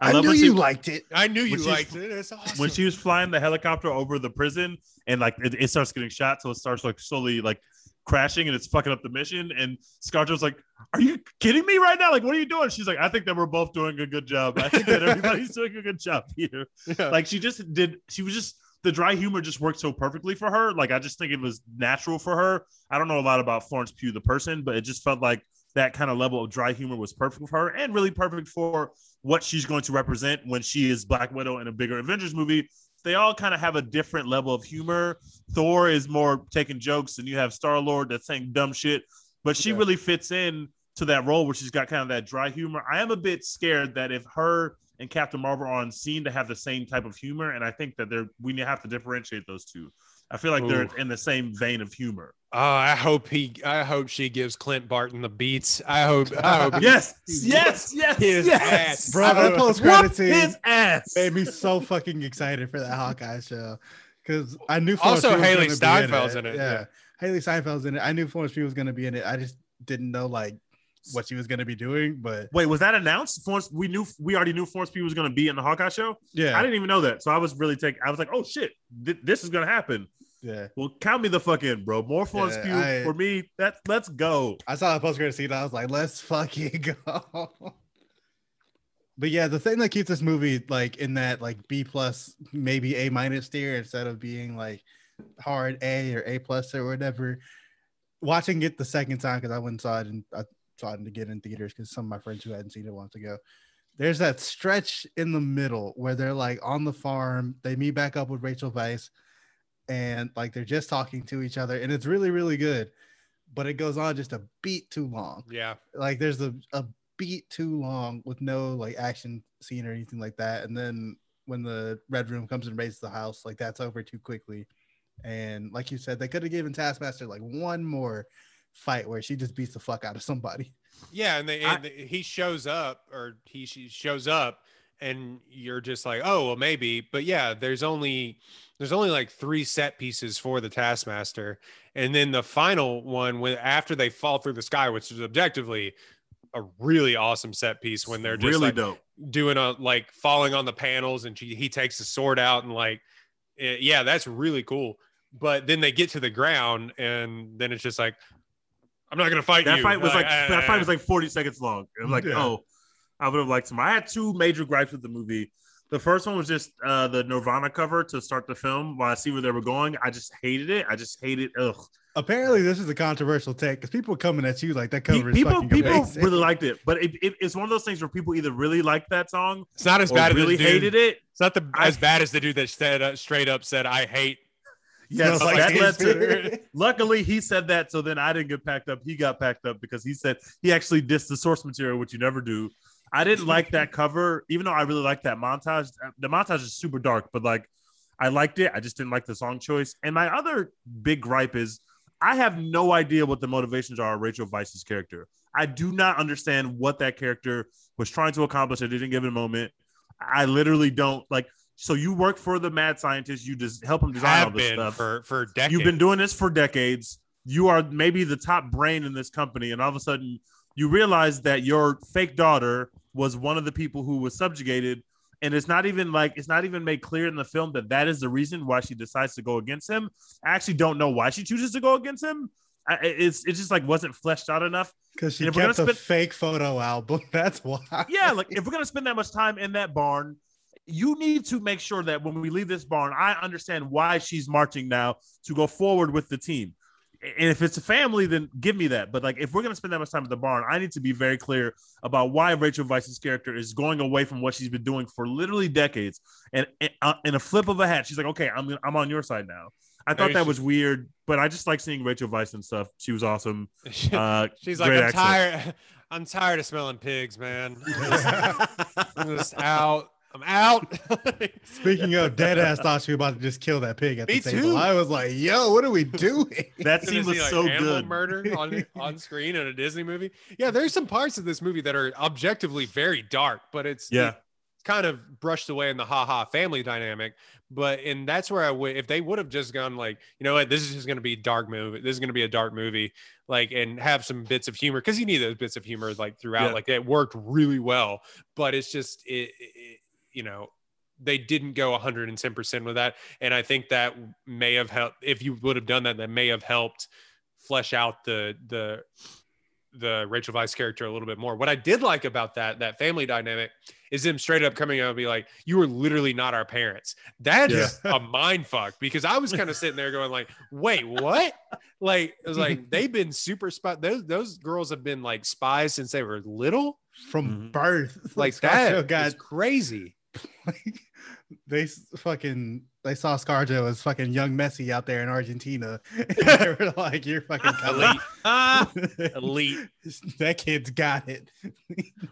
I I, knew when she- you liked it. I knew you liked it. It's awesome. when she was flying the helicopter over the prison and like it, it starts getting shot, so it starts like slowly like crashing and it's fucking up the mission. And ScarJo's like, "Are you kidding me right now? Like, what are you doing?" She's like, "I think that we're both doing a good job. I think that [laughs] everybody's doing a good job here." Yeah. Like, she just did. She was just the dry humor just worked so perfectly for her. Like, I just think it was natural for her. I don't know a lot about Florence Pugh the person, but it just felt like that kind of level of dry humor was perfect for her and really perfect for what she's going to represent when she is Black Widow in a bigger Avengers movie. They all kind of have a different level of humor. Thor is more taking jokes, and you have Star Lord that's saying dumb shit, but she Yeah. really fits in to that role where she's got kind of that dry humor. I am a bit scared that if her and Captain Marvel are on scene to have the same type of humor, and I think that they're we have to differentiate those two. I feel like they're in the same vein of humor. Oh, I hope he. I hope she gives Clint Barton the beats. I hope. I hope. [laughs] Yes, yes, yes, His yes. ass. Bro, that post Whoop credit scene his ass. made me so fucking excited for that Hawkeye show because I knew Florence Also, was Hailee gonna be Steinfeld's in it, Yeah. yeah. Hailee Steinfeld's in it. I knew Florence Pugh was going to be in it. I just didn't know like what she was going to be doing, but Wait, was that announced? Florence, we knew we already knew Florence Pugh was going to be in the Hawkeye show. yeah, I didn't even know that, so I was really taking. I was like, "Oh shit, th- this is going to happen." Yeah. Well, count me the fuck in, bro. More fun Yeah, Pugh I- for me. That's let's go. I saw that post credit scene. I was like, let's fucking [laughs] go. But yeah, the thing that keeps this movie like in that like B plus, maybe A minus tier instead of being like hard A or A plus or whatever. Watching it the second time because I went and saw it and I saw it again in theaters because some of my friends who hadn't seen it wanted to go. There's that stretch in the middle where they're like on the farm. They meet back up with Rachel Weisz, and like they're just talking to each other, and it's really really good. But it goes on just a beat too long Yeah. like there's a, a beat too long with no like action scene or anything like that and then when the red room comes and raids the house like that's over too quickly and like you said they could have given taskmaster like one more fight where she just beats the fuck out of somebody Yeah, and, they, I- and he shows up, or he she shows up, and you're just like, oh well, maybe. But yeah, there's only there's only like three set pieces for the Taskmaster, and then the final one when after they fall through the sky, which is objectively a really awesome set piece when they're just really like dope. doing a like falling on the panels, and she, he takes the sword out and like, eh, yeah, that's really cool. But then they get to the ground, and then it's just like. I'm not gonna fight That you. fight was like "Ah, that fight was like 40 seconds long. I'm like, Yeah. oh, I would have liked some. I had two major gripes with the movie. The first one was just uh, the Nirvana cover to start the film. While I see where they were going, I just hated it. I just hated. Ugh. apparently this is a controversial take because people are coming at you like that cover is people fucking people amazing. really liked it, but it, it, it's one of those things where people either really liked that song It's not as or bad really as the dude, hated it. It's not the I- as bad as the dude that said uh, straight up said I hate. Yes, Smells like that led to. Luckily, he said that, so then I didn't get packed up. He got packed up because he said he actually dissed the source material, which you never do. I didn't like that cover, even though I really like that montage. The montage is super dark, but like I liked it. I just didn't like the song choice. And my other big gripe is I have no idea what the motivations are of Rachel Weisz's character. I do not understand what that character was trying to accomplish. I didn't give a moment. I literally don't like. So you work for the mad scientist. You just help him design all this stuff. for for decades. You've been doing this for decades. You are maybe the top brain in this company, and all of a sudden you realize that your fake daughter was one of the people who was subjugated. And it's not even like it's not even made clear in the film that that is the reason why she decides to go against him. I actually don't know why she chooses to go against him. I, it's it's just like wasn't fleshed out enough. because she And kept a spend- fake photo album [laughs] that's why Yeah, like if we're gonna spend that much time in that barn, you need to make sure that when we leave this barn, I understand why she's marching now to go forward with the team. And if it's a family, then give me that. But like, if we're gonna spend that much time at the barn, I need to be very clear about why Rachel Weisz's character is going away from what she's been doing for literally decades. And uh, in a flip of a hat, she's like, "Okay, I'm gonna- I'm on your side now." I thought that was weird, but I just like seeing Rachel Weisz and stuff. She was awesome. Uh, [laughs] She's like, I'm accent. tired. [laughs] I'm tired of smelling pigs, man. I'm just, I'm just out. I'm out. [laughs] Speaking of dead ass, thought she was about to just kill that pig at Me the table. too. I was like, "Yo, what are we doing?" [laughs] That Gonna scene was like, so animal good. murder [laughs] on on screen in a Disney movie. Yeah, there's some parts of this movie that are objectively very dark, but it's Yeah. it's kind of brushed away in the ha ha family dynamic. But and that's where I would if they would have just gone like, you know what, this is just gonna be a dark movie. This is gonna be a dark movie, like and have some bits of humor because you need those bits of humor like throughout. Yeah. Like it worked really well, but it's just it, it you know they didn't go 110% with that. And i think that may have helped if you would have done that that may have helped flesh out the the the rachel Weisz character a little bit more. What i did like about that that family dynamic is them straight up coming out and be like you were literally not our parents. That's a [laughs] mind fuck because i was kind of sitting there going like wait what? Like it was like they've been super spy those those girls have been like spies since they were little? From Mhm. birth, [laughs] like Scarjo that got is crazy [laughs] they fucking they saw Scarjo as fucking young Messi out there in Argentina. [laughs] They [laughs] were like, "You're fucking elite elite that kid's got it."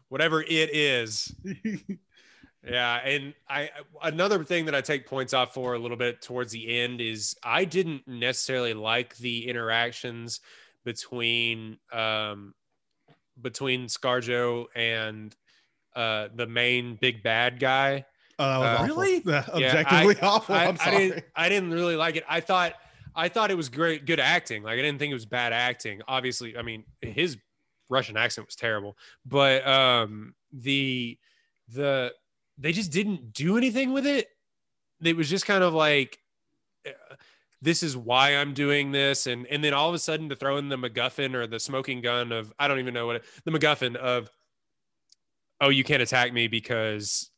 whatever it is. Yeah, and I another thing that I take points off for a little bit towards the end is I didn't necessarily like the interactions between um between Scarjo and uh the main big bad guy. Oh, that was Uh, awful. Really? Yeah, Yeah, objectively awful. I, I'm I sorry. didn't I didn't really like it. I thought I thought it was great good acting. Like I didn't think it was bad acting. Obviously, I mean his Russian accent was terrible, but um the the they just didn't do anything with it. It was just kind of like uh, this is why I'm doing this and and then all of a sudden to throw in the MacGuffin or the smoking gun of I don't even know what it, the MacGuffin of oh you can't attack me because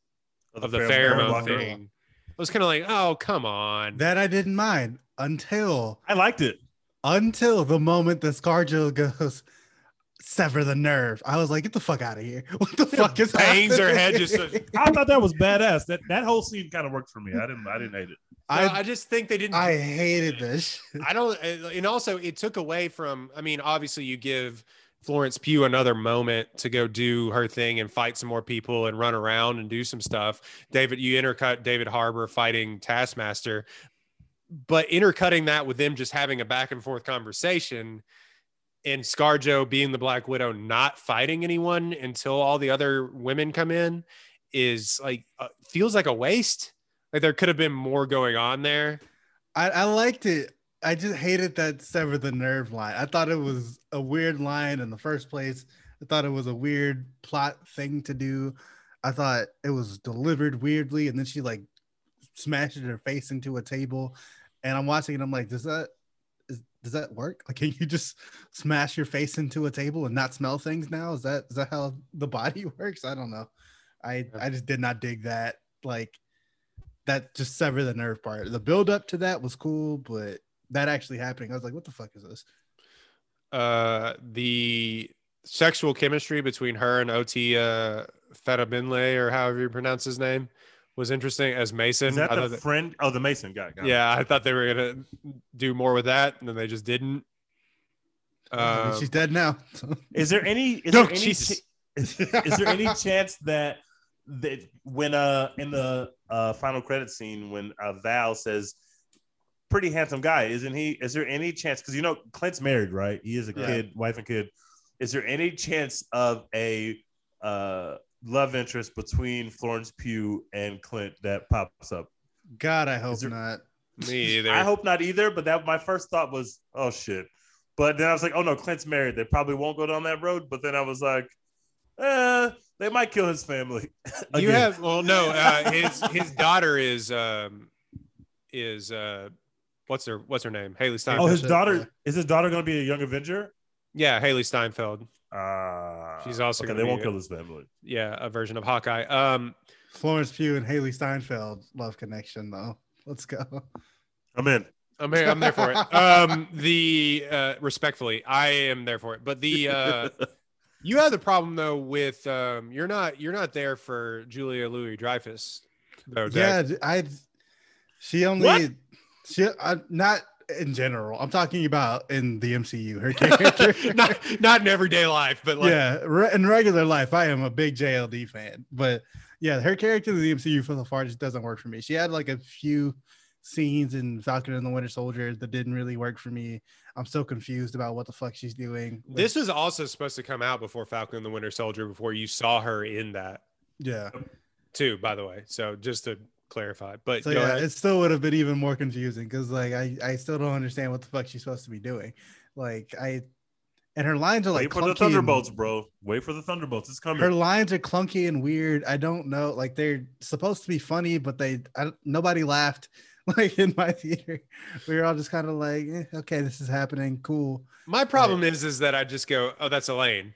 of the pheromone blocker. thing. I was kind of like, oh, come on. that I didn't mind until I liked it. until the moment that Scarjo goes sever the nerve. I was like, "Get the fuck out of here! [laughs] What the fuck is bangs her head just- [laughs] I thought that was badass. That that whole scene kind of worked for me. I didn't I didn't hate it. I, I I just think they didn't. I hated this. I don't, and also it took away from. I mean, obviously, you give Florence Pugh another moment to go do her thing and fight some more people and run around and do some stuff. David, you intercut David Harbour fighting Taskmaster, but intercutting that with them just having a back and forth conversation and ScarJo being the Black Widow not fighting anyone until all the other women come in is like uh, feels like a waste. Like there could have been more going on there. I, I liked it. I just hated that sever the nerve line. I thought it was a weird line in the first place. I thought it was a weird plot thing to do. I thought it was delivered weirdly, and then she like smashed her face into a table. And I'm watching it. I'm like, does that is, does that work? Like, can you just smash your face into a table and not smell things now? Is that is that how the body [laughs] works? I don't know. I I just did not dig that. Like that just sever the nerve part. The build up to that was cool, but that actually happening, I was like, what the fuck is this? uh the sexual chemistry between her and OT uh Fagbenle or however you pronounce his name was interesting as Mason. Is that I the thought that- friend? Oh, the Mason guy. Got it. yeah, I thought they were gonna do more with that, and then they just didn't. I mean, Um, she's dead now. Is there any? Is No, there any? Ch- is, is there any chance that that when uh in the uh final credit scene when uh, Val says, "Pretty handsome guy," isn't he? Is there any chance? Because you know Clint's married, right? He is a Yeah. kid, wife and kid. Is there any chance of a uh love interest between Florence Pugh and Clint that pops up? God, I hope there- not. [laughs] me either. I hope not either, but that my first thought was, oh shit. But then I was like, oh no, Clint's married. They probably won't go down that road. But then I was like, eh, they might kill his family. [laughs] you have well, no, uh, his his daughter is um is uh what's her what's her name Hailee Steinfeld. Oh, his daughter yeah. is his daughter going to be a young Avenger? yeah, Hailee Steinfeld. Uh, She's also okay. gonna They won't be- kill his family. Yeah, a version of Hawkeye. Um, Florence Pugh and Hailee Steinfeld love connection though. Let's go. I'm in. I'm here, I'm there for it. Um, the uh, respectfully, I am there for it. But the uh, [laughs] you have the problem though with um, you're not you're not there for Julia Louis-Dreyfus. Though, Yeah, I. She only. What? She uh, not in general. I'm talking about in the MCU. Her [laughs] character. not not in everyday life, but like yeah, re- in regular life, I am a big JLD fan, but yeah, her character in the MCU for the far just doesn't work for me. She had like a few scenes in Falcon and the Winter Soldier that didn't really work for me. I'm still confused about what the fuck she's doing. Like, This was also supposed to come out before Falcon and the Winter Soldier before you saw her in that yeah. too, by the way. So just to clarify. But So go yeah, ahead. it still would have been even more confusing because like I I still don't understand what the fuck she's supposed to be doing. Like I and her lines are like Wait for the clunky and- Thunderbolts, bro. Wait for the Thunderbolts. It's coming. her lines are clunky and weird. I don't know. Like they're supposed to be funny, but they I, nobody laughed. [laughs] Like in my theater, we were all just kind of like, eh, okay, this is happening. Cool. My problem is is that I just go, oh, that's Elaine.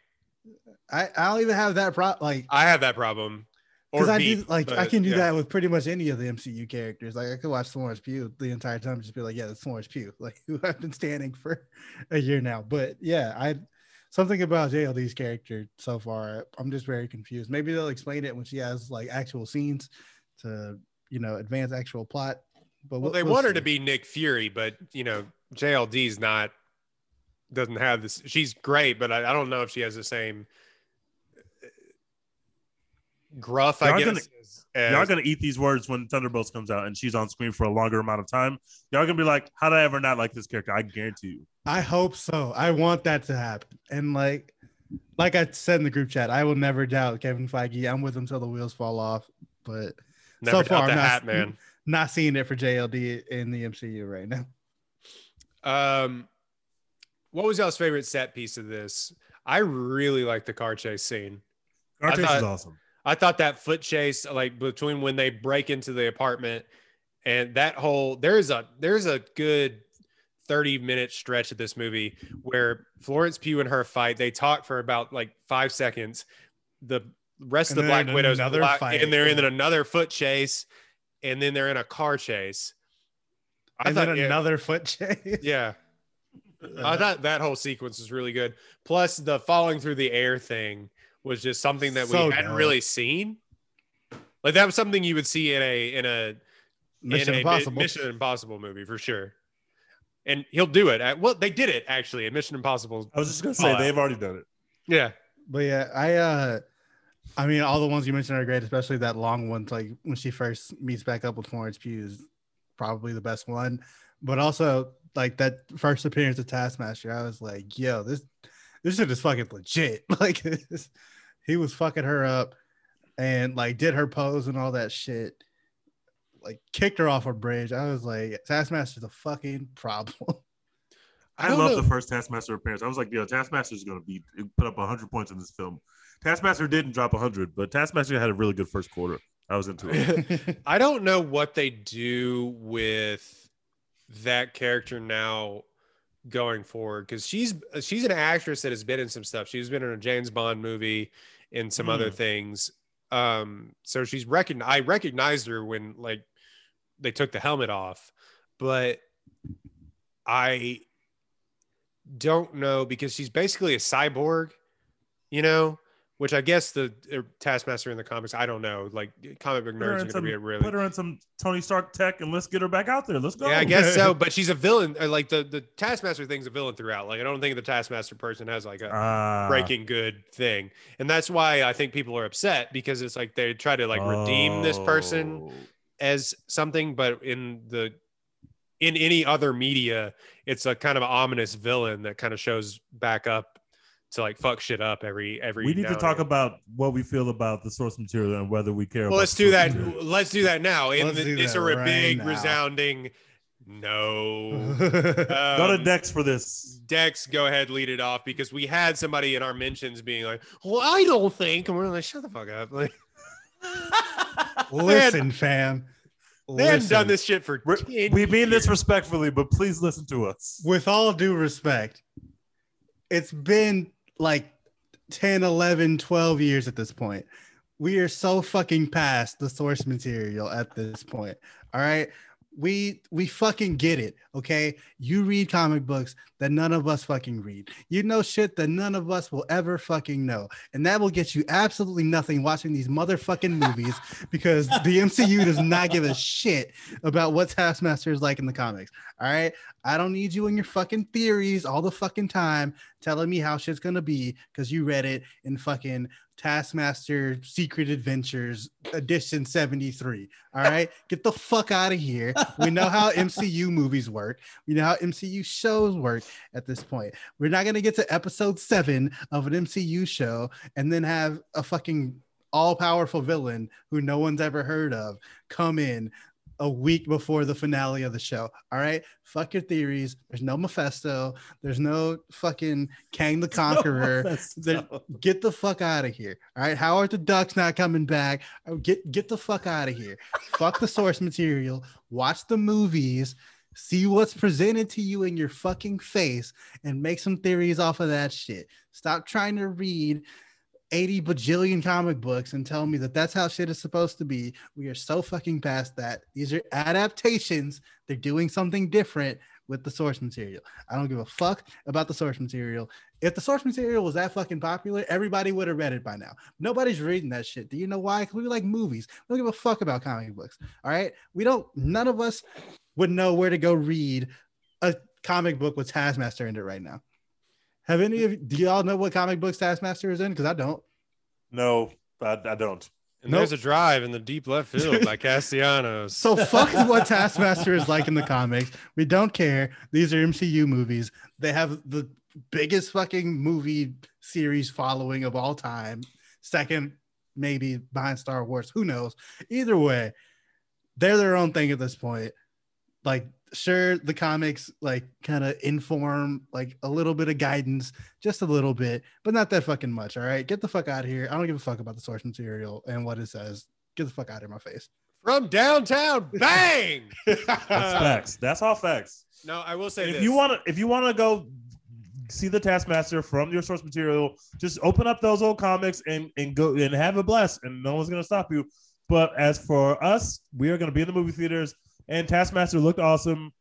I I don't even have that problem. Like I have that problem. Because I do like I can do yeah. that with pretty much any of the MCU characters. Like I could watch Florence Pugh the entire time, and just be like, yeah, that's Florence Pugh, [laughs] like who I've been standing for a year now. But yeah, I something about JLD's character so far, I'm just very confused. Maybe they'll explain it when she has like actual scenes to you know advance actual plot. But Well, we'll- they we'll want her to be Nick Fury, but you know, JLD's not doesn't have this. She's great, but I, I don't know if she has the same gruff. I Y'all guess. gonna- as- Y'all gonna eat these words when Thunderbolts comes out and she's on screen for a longer amount of time. Y'all gonna be like, "How did I ever not like this character?" I guarantee you. I hope so. I want that to happen. And like, like I said in the group chat, I will never doubt Kevin Feige. I'm with him till the wheels fall off. But never so far, I'm not- hat man. not seeing it for JLD in the MCU right now. Um, what was y'all's favorite set piece of this? I really like the car chase scene. Car chase thought- is awesome. I thought that foot chase, like between when they break into the apartment and that whole there's a there's a good 30 minute stretch of this movie where Florence Pugh and her fight. They talk for about like five seconds. The rest And of the Black Widow's another black, fight. and they're in another foot chase, and then they're in a car chase. I and thought yeah, another foot chase. yeah. I uh, thought that whole sequence was really good. Plus, the falling through the air thing was just something that So we hadn't dope. really seen. Like that was something you would see in a in a Mission in a Impossible. Mission Impossible movie for sure. And he'll do it. At, well, they did it actually in Mission Impossible. I was just gonna say Fallout. they've already done it. Yeah, But yeah, I uh I mean all the ones you mentioned are great, especially that long one, like when she first meets back up with Florence Pugh is probably the best one. But also like that first appearance of Taskmaster, I was like, yo, this this shit is fucking legit. [laughs] Like this, he was fucking her up and like did her pose and all that shit. Like kicked her off a bridge. I was like, Taskmaster's a fucking problem. [laughs] I, don't love the first Taskmaster appearance. I was like, "Yo, Taskmaster's gonna be put up 100 points in this film." Taskmaster didn't drop 100, but Taskmaster had a really good first quarter. I was into it. [laughs] I don't know what they do with that character now going forward because she's she's an actress that has been in some stuff. She's been in a James Bond movie and some other Hmm. things. Um, so she's recogn I recognized her when like they took the helmet off, but I don't know because she's basically a cyborg, you know, which I guess the uh, Taskmaster in the comics, I don't know. Like comic book nerds are going to be a really put her in some Tony Stark tech and let's get her back out there. Let's go. yeah, I guess so. [laughs] But she's a villain. uh, Like the the Taskmaster thing's a villain throughout. Like I don't think the Taskmaster person has like a Ah, breaking good thing, and that's why I think people are upset because it's like they try to like redeem this person oh. as something, but in the in any other media, it's a kind of ominous villain that kind of shows back up to like fuck shit up every every. We need now to talk then. about what we feel about the source material and whether we care. Well, about let's do that. material. Let's do that now. And Let's do it's that a right big, now. resounding no. Go to Um, Dex for this. Dex, go ahead, lead it off because we had somebody in our mentions being like, "Well, I don't think," and we're like, "Shut the fuck up!" Like [laughs] Listen, fam. They haven't done this shit for. We're- 10 We mean this respectfully, but please listen to us. with all due respect, it's been like 10, 11, 12 years at this point. We are so fucking past the source material at this point. All right. We we fucking get it. Okay. You read comic books that none of us fucking read. You know shit that none of us will ever fucking know. And that will get you absolutely nothing watching these motherfucking movies [laughs] because the MCU does not give a shit about what Taskmaster is like in the comics. All right. I don't need you and your fucking theories all the fucking time telling me how shit's gonna be because you read it in fucking Taskmaster Secret Adventures Edition 73. All right, [laughs] get the fuck out of here. We know how MCU [laughs] movies work, we know how MCU shows work at this point. We're not gonna get to episode seven of an MCU show and then have a fucking all powerful villain who no one's ever heard of come in a week before the finale of the show. All right, fuck your theories. There's no Mephisto. There's no fucking Kang the [laughs] Conqueror. There- get the fuck out of here. All right, Howard the Duck's not coming back. Oh, Get get the fuck out of here. fuck the source material. Watch the movies. See what's presented to you in your fucking face and make some theories off of that shit. Stop trying to read 80 bajillion comic books and tell me that that's how shit is supposed to be. We are so fucking past that. These are adaptations. They're doing something different with the source material. I don't give a fuck about the source material. If the source material was that fucking popular, everybody would have read it by now. Nobody's reading that shit. Do you know why? Because we like movies. We don't give a fuck about comic books. All right. We don't, none of us would know where to go read a comic book with Taskmaster in it right now. Have any of you, do y'all know what comic books Taskmaster is in? Because I don't. No, I, I don't. And there's a drive in the deep left field by [laughs] Castellanos. So fuck what Taskmaster is like in the comics. We don't care. These are MCU movies. They have the biggest fucking movie series following of all time. Second, maybe behind Star Wars. Who knows? Either way, they're their own thing at this point. Like, sure, the comics like kind of inform like a little bit of guidance, just a little bit, but not that fucking much. All right, get the fuck out of here. I don't give a fuck about the source material and what it says. Get the fuck out of my face. From downtown, [laughs] bang! That's Uh, facts. That's all facts. no, I will say if this. you want to if you want to go see the taskmaster from your source material just open up those old comics and and go and have a blast and no one's gonna stop you but as for us we are gonna be in the movie theaters and taskmaster looked awesome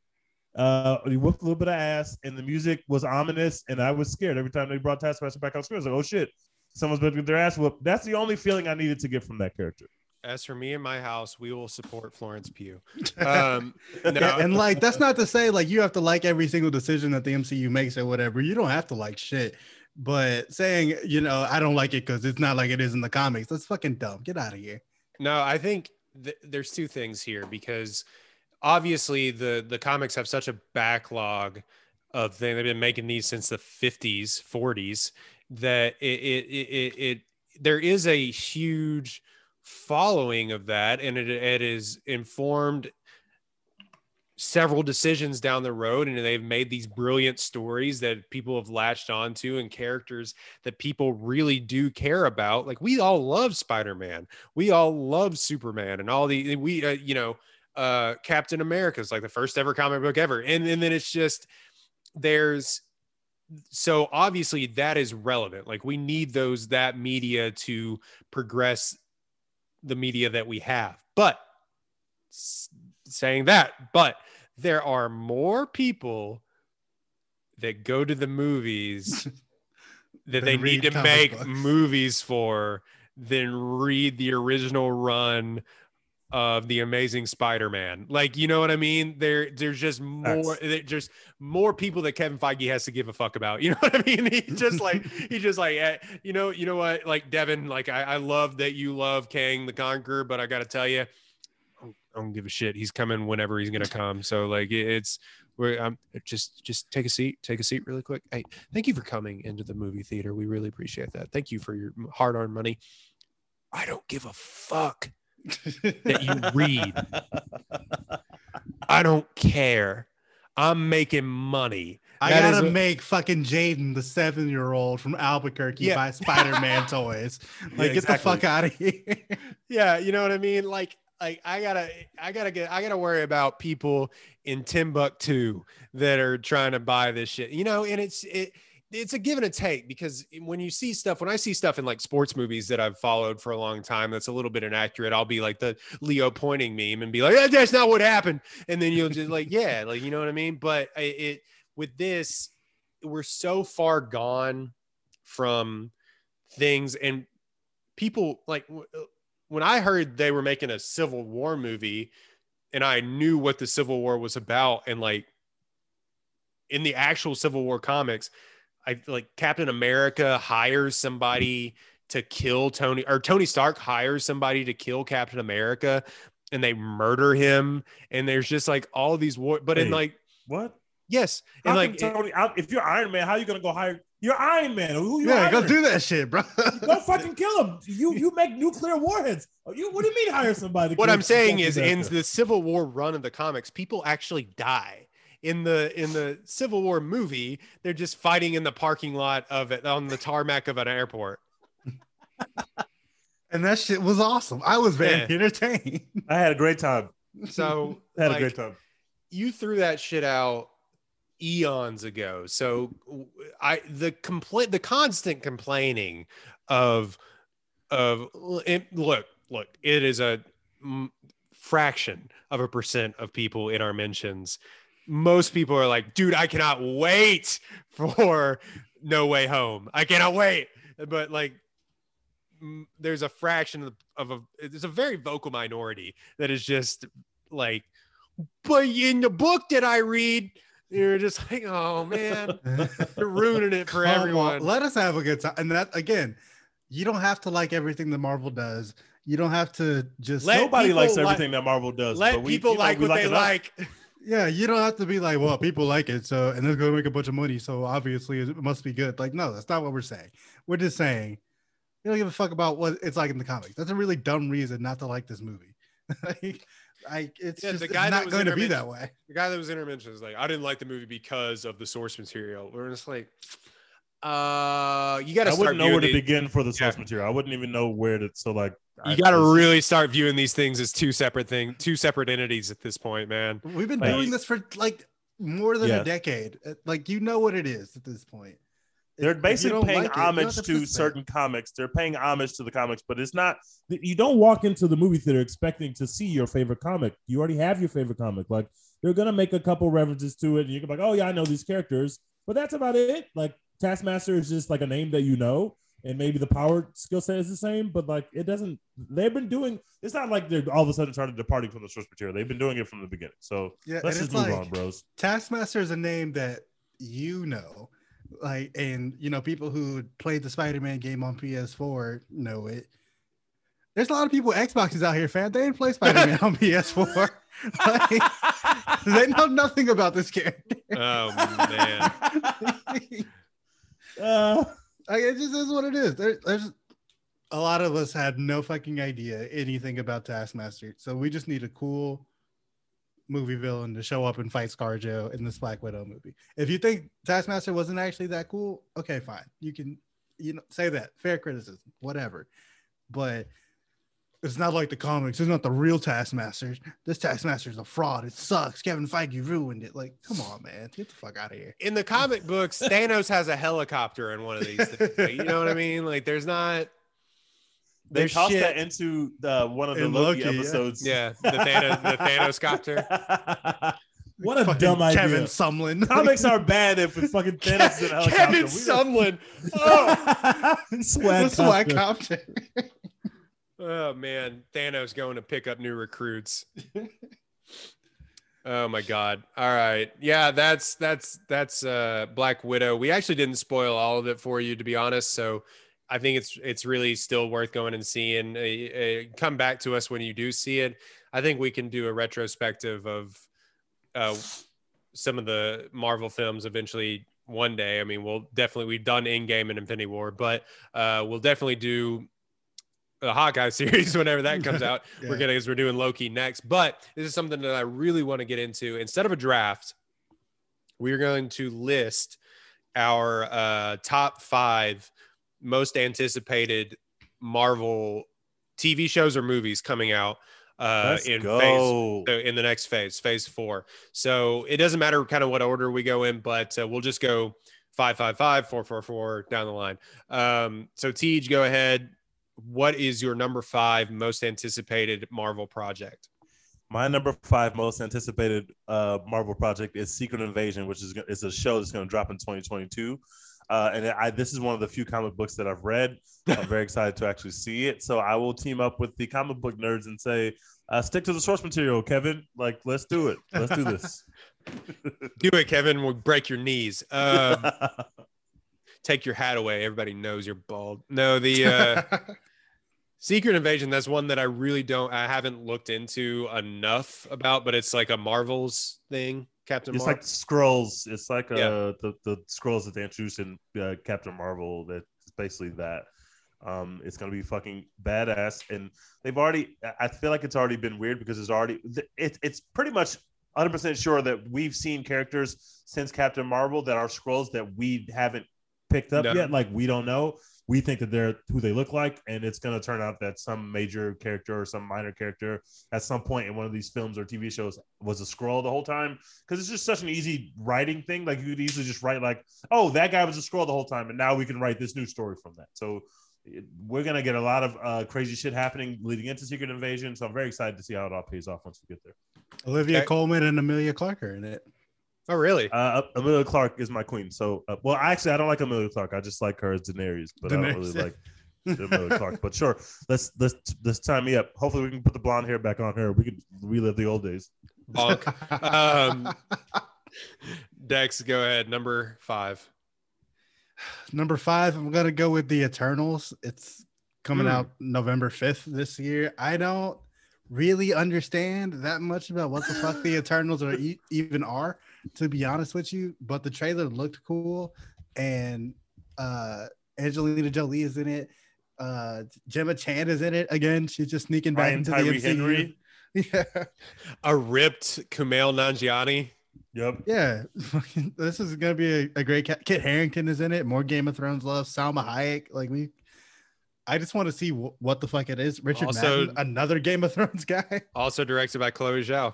uh he whooped a little bit of ass and the music was ominous and i was scared every time they brought taskmaster back on screen i was like oh shit someone's about to get their ass whooped that's the only feeling i needed to get from that character As for me and my house, we will support Florence Pugh. [laughs] Um, no, and like that's not to say like you have to like every single decision that the MCU makes or whatever. You don't have to like shit. But saying, you know, I don't like it because it's not like it is in the comics, that's fucking dumb. Get out of here. No, I think th- there's two things here because obviously the the comics have such a backlog of things. They've been making these since the 50s, 40s that it it it, it, there is a huge following of that, and it it is informed several decisions down the road and they've made these brilliant stories that people have latched onto and characters that people really do care about like we all love spider-man we all love superman and all the we uh, you know uh captain america. Is like the first ever comic book ever. And, and then it's just there's so obviously that is relevant. Like we need those that media to progress the media that we have. But saying that but there are more people that go to the movies [laughs] that they need to make books. movies for than read the original run of the amazing spider-man like you know what i mean there there's just more there- just more people that kevin feige has to give a fuck about [laughs] you know what i mean he just like [laughs] he just like eh, you know you know what like devin like I, I love that you love kang the conqueror but i gotta tell you I don't give a shit. He's coming whenever he's gonna come. So like it- it's we're um just just take a seat, take a seat really quick. Hey, thank you for coming into the movie theater. We really appreciate that. Thank you for your hard-earned money. I don't give a fuck that you read. I don't care. I'm making money. I That gotta a- make fucking Jaden, the seven year old from Albuquerque, Yeah. buy Spider Man [laughs] toys. Like, get the fuck out of here. [laughs] yeah you know what i mean like like i gotta i gotta get i gotta worry about people in timbuktu that are trying to buy this shit you know and it's it it's a give and a take because when you see stuff when i see stuff in like sports movies that i've followed for a long time that's a little bit inaccurate i'll be like the leo pointing meme and be like "Eh, that's not what happened. And then you'll just like yeah like you know what i mean? But I- it with this we're so far gone from things and people like when I heard they were making a Civil War movie and I knew what the Civil War was about and like in the actual Civil War comics, I like Captain America hires somebody to kill Tony or Tony Stark hires somebody to kill Captain America and they murder him and there's just like all these war but in like What? yes How and like Tony, how- if you're Iron Man, how are you gonna go hire? You're Iron Man. Who you Yeah, go do that shit, bro. Go [laughs] fucking kill him. You you make nuclear warheads. You what do you mean hire somebody? what I'm saying Captain is in the Civil War run of the comics people actually die in the in the Civil War movie they're just fighting in the parking lot of it on the tarmac of an airport and that shit was awesome. I was very Yeah. entertained. I had a great time. so [laughs] I had like, a great time. you threw that shit out eons ago. So I the complaint the constant complaining of of it, look look it is a fraction of a percent of people in our mentions. Most people are like, dude, I cannot wait for No Way Home. I cannot wait. But like mm, there's a fraction of, of a there's a very vocal minority that is just like but in the book that I read, you're just like, oh man, you're [laughs] ruining it for Come on, everyone. Let us have a good time. And that again, you don't have to like everything that Marvel does. You don't have to just Let Nobody people likes like- everything that Marvel does. Let but we, people you know, like we what they enough. like. [laughs] yeah, you don't have to be like, well, people like it, so and it's gonna make a bunch of money, so obviously it must be good. Like, no, that's not what we're saying. We're just saying you don't give a fuck about what it's like in the comics. That's a really dumb reason not to like this movie. [laughs] like, I, it's Yeah, just the guy not going to be that way. The guy that was intermentioned was like, I didn't like the movie because of the source material. We're just like, uh, you got to I wouldn't know where to viewing begin for the source Yeah. material. I wouldn't even know where to. So like, You I- got to this- really start viewing these things as two separate things, two separate entities at this point, man. We've been Like- doing this for like more than Yeah. a decade. Uh, Like, you know what it is at this point. They're basically don't paying like it, you homage to participate. certain comics. They're paying homage to the comics, but it's not. you don't walk into the movie theater expecting to see your favorite comic. You already have your favorite comic. Like they're gonna make a couple references to it, and you're gonna be like, "Oh yeah, I know these characters," but that's about it. Like Taskmaster is just like a name that you know, and maybe the power skill set is the same, but like it doesn't. They've been doing. It's not like they're all of a sudden started departing from the source material. They've been doing it from the beginning. So Yeah, let's just move like- on, bros. Taskmaster is a name that you know, like, and you know, people who played the Spider-Man game on PS4 know it. There's a lot of people with Xboxes out here, fam. They didn't play Spider-Man [laughs] on PS4. [laughs] Like, they know nothing about this character. Oh man, [laughs] Uh, Like, it just is what it is. There, there's a lot of us had no fucking idea anything about Taskmaster, so we just need a cool movie villain to show up and fight ScarJo in this Black Widow movie. If you think Taskmaster wasn't actually that cool, okay, fine. You can, you know, say that. Fair criticism, whatever. But it's not like the comics. It's not the real Taskmaster. This Taskmaster is a fraud. It sucks. Kevin Feige ruined it. Like, come on, man, get the fuck out of here. in the comic books, [laughs] Thanos has a helicopter in one of these things. Like, you know what I mean? Like, there's not. They There's tossed shit. that into the, one of the Loki, Loki, episodes. Yeah, the Thanos, the Thanos copter. [laughs] what a Fucking dumb idea. Kevin Sumlin. Comics are [laughs] bad if it's fucking Thanos in a helicopter. Kevin We don't- Sumlin. Oh, swag, the swag copter. Oh man, Thanos going to pick up new recruits. [laughs] Oh my god. All right. Yeah, that's that's that's uh Black Widow. We actually didn't spoil all of it for you to be honest, so I think it's it's really still worth going and seeing. Uh, uh, come back to us when you do see it. I think we can do a retrospective of uh some of the Marvel films eventually one day. I mean, we'll definitely we've done Endgame and Infinity War, but uh we'll definitely do the Hawkeye [laughs] series whenever that comes [laughs] out. We're Yeah. gonna because we're doing Loki next. But this is something that I really want to get into. Instead of a draft, we're going to list our uh, top five most anticipated Marvel TV shows or movies coming out uh, in go. phase so in the next phase, phase four. So it doesn't matter kind of what order we go in, but uh, we'll just go five, five, five, four, four, four down the line. Um, so Tej, go ahead. What is your number five most anticipated Marvel project? My number five most anticipated uh, Marvel project is Secret Invasion, which is it's a show that's going to drop in 2022. Uh, and I, this is one of the few comic books that I've read. I'm very excited to actually see it. So I will team up with the comic book nerds and say, uh, stick to the source material, Kevin. Like, let's do it. Let's do this. [laughs] Do it, Kevin. We'll break your knees. Um, [laughs] take your hat away. Everybody knows you're bald. No, the uh, [laughs] Secret Invasion. That's one that I really don't. I haven't looked into enough about, but it's like a Marvels thing. Captain. Marvel. It's Mar- like Skrulls. It's like uh, the the Skrulls that they introduced in uh, Captain Marvel. That's basically that. Um, it's gonna be fucking badass, and they've already. I feel like it's already been weird because it's already. It, it's pretty much 100 percent sure that we've seen characters since Captain Marvel that are Skrulls that we haven't picked up No. yet. Like we don't know. We think that they're who they look like, and it's gonna turn out that some major character or some minor character at some point in one of these films or TV shows was a Skrull the whole time because it's just such an easy writing thing. Like you could easily just write like, "Oh, that guy was a Skrull the whole time," and now we can write this new story from that. So it- we're gonna get a lot of uh, crazy shit happening leading into Secret Invasion. So I'm very excited to see how it all pays off once we get there. Olivia Okay. Colman and Emilia Clarke are in it. Oh, really? Uh, Emilia Clarke is my queen. So, uh, well, actually, I don't like Emilia Clarke. I just like her as Daenerys, but I don't really like Emilia Clarke. But sure, let's let's let's time me up. Hopefully, we can put the blonde hair back on her. We can relive the old days. Bonk. [laughs] um, Dex, go ahead. Number five. Number five, I'm gonna go with the Eternals. It's coming Hmm. out November 5th this year. I don't really understand that much about what the fuck the [laughs] Eternals are e- even are, to be honest with you. But the trailer looked cool, and uh Angelina Jolie is in it. Uh Gemma Chan is in it again. She's just sneaking back Ryan into Tyree the MCU. Henry. [laughs] Yeah, A ripped Kumail Nanjiani. Yep. yeah. [laughs] this is gonna be a, a great. Ca- Kit Harington is in it. More Game of Thrones love. Salma Hayek. Like we, I just want to see wh- what the fuck it is. Richard Also- Madden, another Game of Thrones [laughs] guy. Also directed by Chloe Zhao.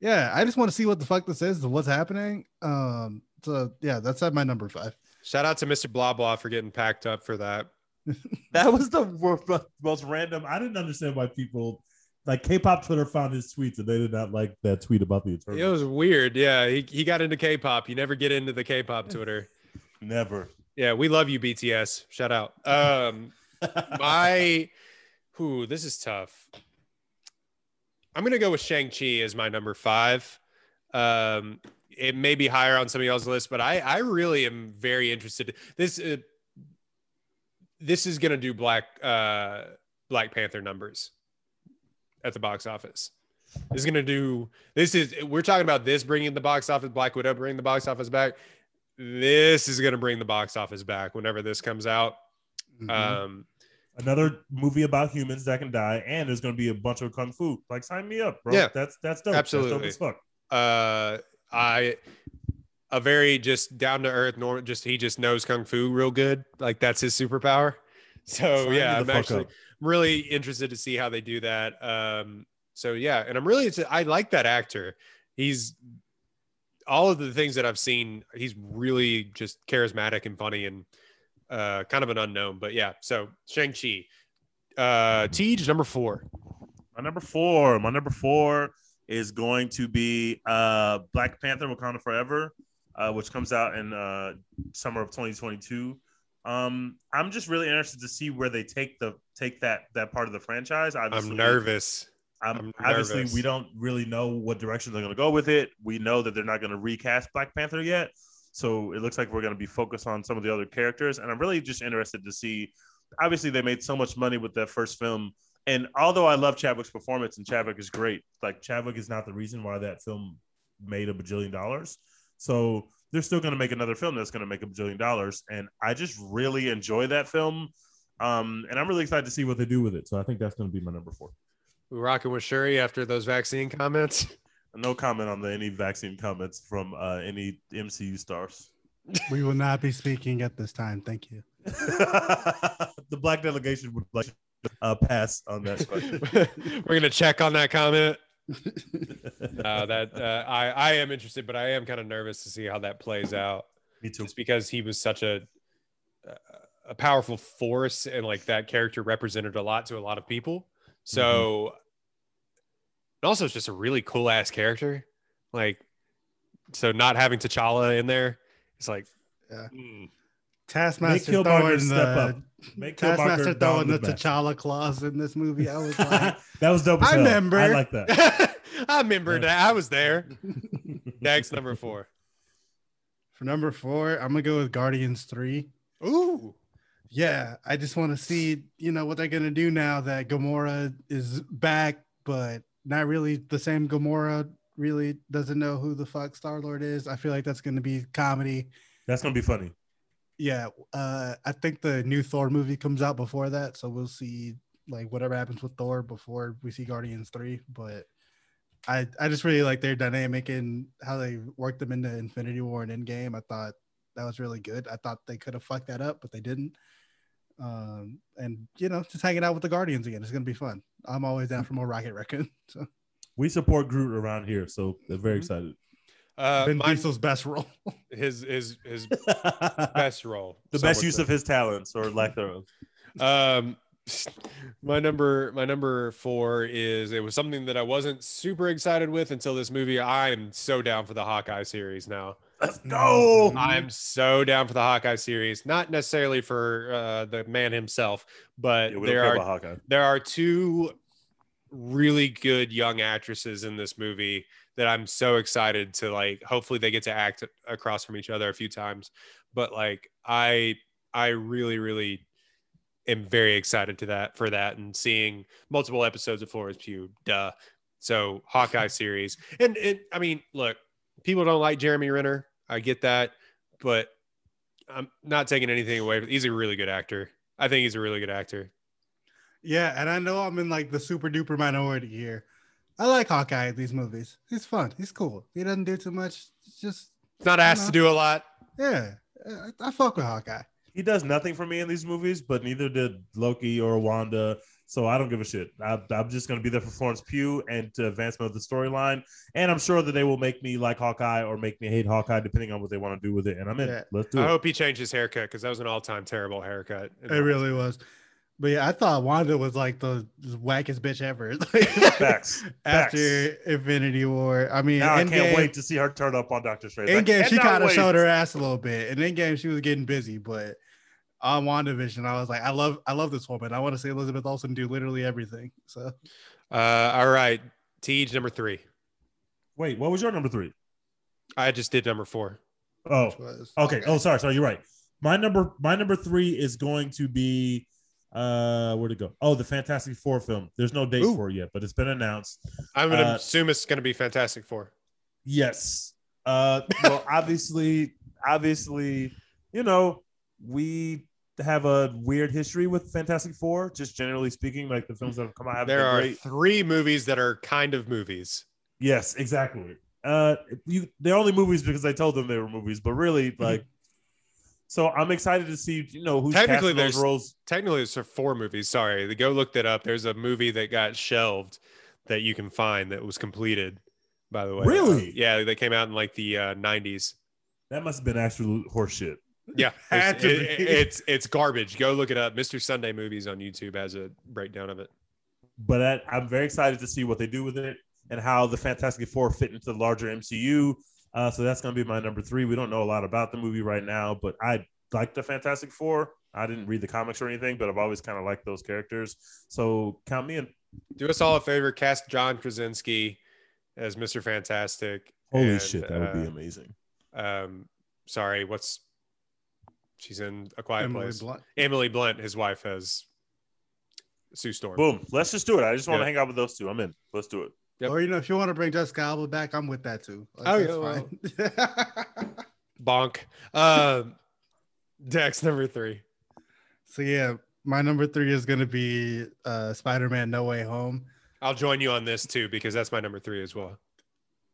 Yeah, I just want to see what the fuck this is. What's happening? Um. So yeah, that's at my number five. Shout out to Mr. Blah Blah for getting packed up for that. [laughs] That was the most random. I didn't understand why people like K-pop Twitter found his tweets and they did not like that tweet about the Eternals. It was weird. Yeah, he, he got into K-pop. You never get into the K-pop [laughs] Twitter. Never. Yeah, we love you, BTS. Shout out. Um, [laughs] my, who this is tough. I'm gonna go with Shang Chi as my number five. Um, it may be higher on some of y'all's list, but I I really am very interested. This uh, this is gonna do Black uh Black Panther numbers at the box office. This is gonna do. This is we're talking about this bringing the box office. Black Widow bringing the box office back. This is gonna bring the box office back whenever this comes out. Mhm. Um, Another movie about humans that can die, and there's going to be a bunch of kung fu. Like, sign me up, bro. Yeah. that's that's dope. Absolutely. That's dope as fuck. uh i a very just down to earth normal just he just knows kung fu real good like that's his superpower [laughs] so Sign yeah i'm actually up. really interested to see how they do that um so yeah and i'm really i like that actor he's all of the things that i've seen he's really just charismatic and funny and uh kind of an unknown but yeah so shang-chi uh Tej number four My number four. My number four is going to be uh, Black Panther: Wakanda Forever, uh, which comes out in uh, summer of 2022. Um, I'm just really interested to see where they take the take that that part of the franchise. Obviously, i'm nervous I'm, I'm obviously nervous. we don't really know what direction they're going to go with it. We know that they're not going to recast Black Panther yet, so it looks like we're going to be focused on some of the other characters. And I'm really just interested to see. Obviously, they made so much money with that first film, and although I love Chadwick's performance and Chadwick is great, like Chadwick is not the reason why that film made a bajillion dollars. So they're still going to make another film that's going to make a bajillion dollars, and I just really enjoy that film. Um, and I'm really excited to see what they do with it. So I think that's going to be my number four. we rocking with Shuri after those vaccine comments [laughs] No comment on the any vaccine comments from uh, any MCU stars. we will not be speaking at this time. Thank you. [laughs] the black delegation would like uh, pass on that question. [laughs] We're gonna check on that comment. [laughs] Uh, that uh, I I am interested, but I am kind of nervous to see how that plays out, Me too. just because he was such a a powerful force and like that character represented a lot to a lot of people. So, and also it's just a really cool ass character. Like, so not having T'Challa in there, it's like, Yeah. mm. Taskmaster Killmonger throwing step the up. Make Taskmaster throwing the the. T'Challa claws in this movie. I was like, [laughs] that was dope. I hell. remember. I like that. [laughs] I remember that I was there. [laughs] Next number four. for number four, I'm gonna go with Guardians Three. Ooh. Yeah, I just want to see, you know, what they're gonna do now that Gamora is back, but not really the same Gamora. Really doesn't know who the fuck Star Lord is. I feel like that's gonna be comedy. That's gonna be funny. Yeah, uh, I think the new Thor movie comes out before that, so we'll see like whatever happens with Thor before we see Guardians three. But I I just really like their dynamic and how they worked them into Infinity War and Endgame. I thought that was really good. I thought they could have fucked that up, but they didn't. Um, and you know, just hanging out with the Guardians again. It's gonna be fun. I'm always down for more Rocket Raccoon. [laughs] So We support Groot around here, so they're very Mhm. excited. Uh, Vin mine- Diesel's best role. [laughs] his his his [laughs] best role. The best use say. of his talents or lack thereof. Um, my number my number four is it was something that I wasn't super excited with until this movie. I am so down for the Hawkeye series now. Let's go. I'm so down for the Hawkeye series. Not necessarily for uh, the man himself, but Yeah, there are there are two really good young actresses in this movie that I'm so excited to like hopefully they get to act across from each other a few times. But like I I really really am very excited to that for that and seeing multiple episodes of Florence Pugh. Duh. So Hawkeye series. And and I mean look people don't like Jeremy Renner I get that but I'm not taking anything away he's a really good actor I think he's a really good actor Yeah, and I know I'm in like the super duper minority here. I like Hawkeye in these movies. He's fun. He's cool. He doesn't do too much. It's just He's not asked to do a lot yeah. uh, I fuck with Hawkeye. He does nothing for me in these movies, but neither did Loki or Wanda. So I don't give a shit. I, I'm just going to be there for Florence Pugh and to advancement of the storyline. And I'm sure that they will make me like Hawkeye or make me hate Hawkeye, depending on what they want to do with it. And I'm in. Yeah. Let's do I it. hope he changed his haircut because that was an all-time terrible haircut. It really was. But yeah, I thought Wanda was like the wackest bitch ever. [laughs] Facts. After Infinity War, I mean, Now I can't Endgame- wait to see her turn up on Doctor Strange. I Endgame, she kind of showed her ass a little bit. And in game, she was getting busy. But on WandaVision, I was like, I love, I love this woman. I want to see Elizabeth Olsen do literally everything. So Uh, all right, Tej number three. Wait, what was your number three? I just did number four. Oh, was okay. Oh, sorry, sorry. You're right. My number, my number three is going to be, uh, where'd it go? Oh, the Fantastic Four film. There's no date Ooh. for it yet, but it's been announced. I'm gonna Uh, assume it's gonna be Fantastic Four. Yes. Uh, well, obviously, obviously, you know, we have a weird history with Fantastic Four. Just generally speaking, like the films that have come out There are great. three movies that are kind of movies. Yes, exactly. Uh, you they're only movies because I told them they were movies, but really, like, so I'm excited to see, you know, who's Technically, there's- roles. Technically, it's four movies. Sorry, the go look that up. There's a movie that got shelved that you can find that was completed. By the way, Really? Uh, yeah, they came out in like the uh, 90s. That must have been absolute horseshit. Yeah, [laughs] it's, it- it's it's garbage. Go look it up. Mr. Sunday Movies on YouTube has a breakdown of it. but I, I'm very excited to see what they do with it and how the Fantastic Four fit into the larger MCU. Uh, so that's going to be my number three. We don't know a lot about the movie right now, but I like the Fantastic Four. I didn't read the comics or anything, but I've always kind of liked those characters. So count me in. Do us all a favor. Cast John Krasinski as Mr. Fantastic. Holy and, shit, that would be uh, amazing. Um, sorry, what's she's in a quiet Emily place. Blunt. Emily Blunt, his wife, has Sue Storm. Boom. Let's just do it. I just want to hang out with those two. I'm in. Let's do it. Yep. Or you know, if you want to bring Jessica Alba back, I'm with that too. Like, Oh, that's yeah, fine. [laughs] Bonk. Um, Dex number three. so yeah, my number three is gonna be uh Spider-Man No Way Home. I'll join you on this too because that's my number three as well.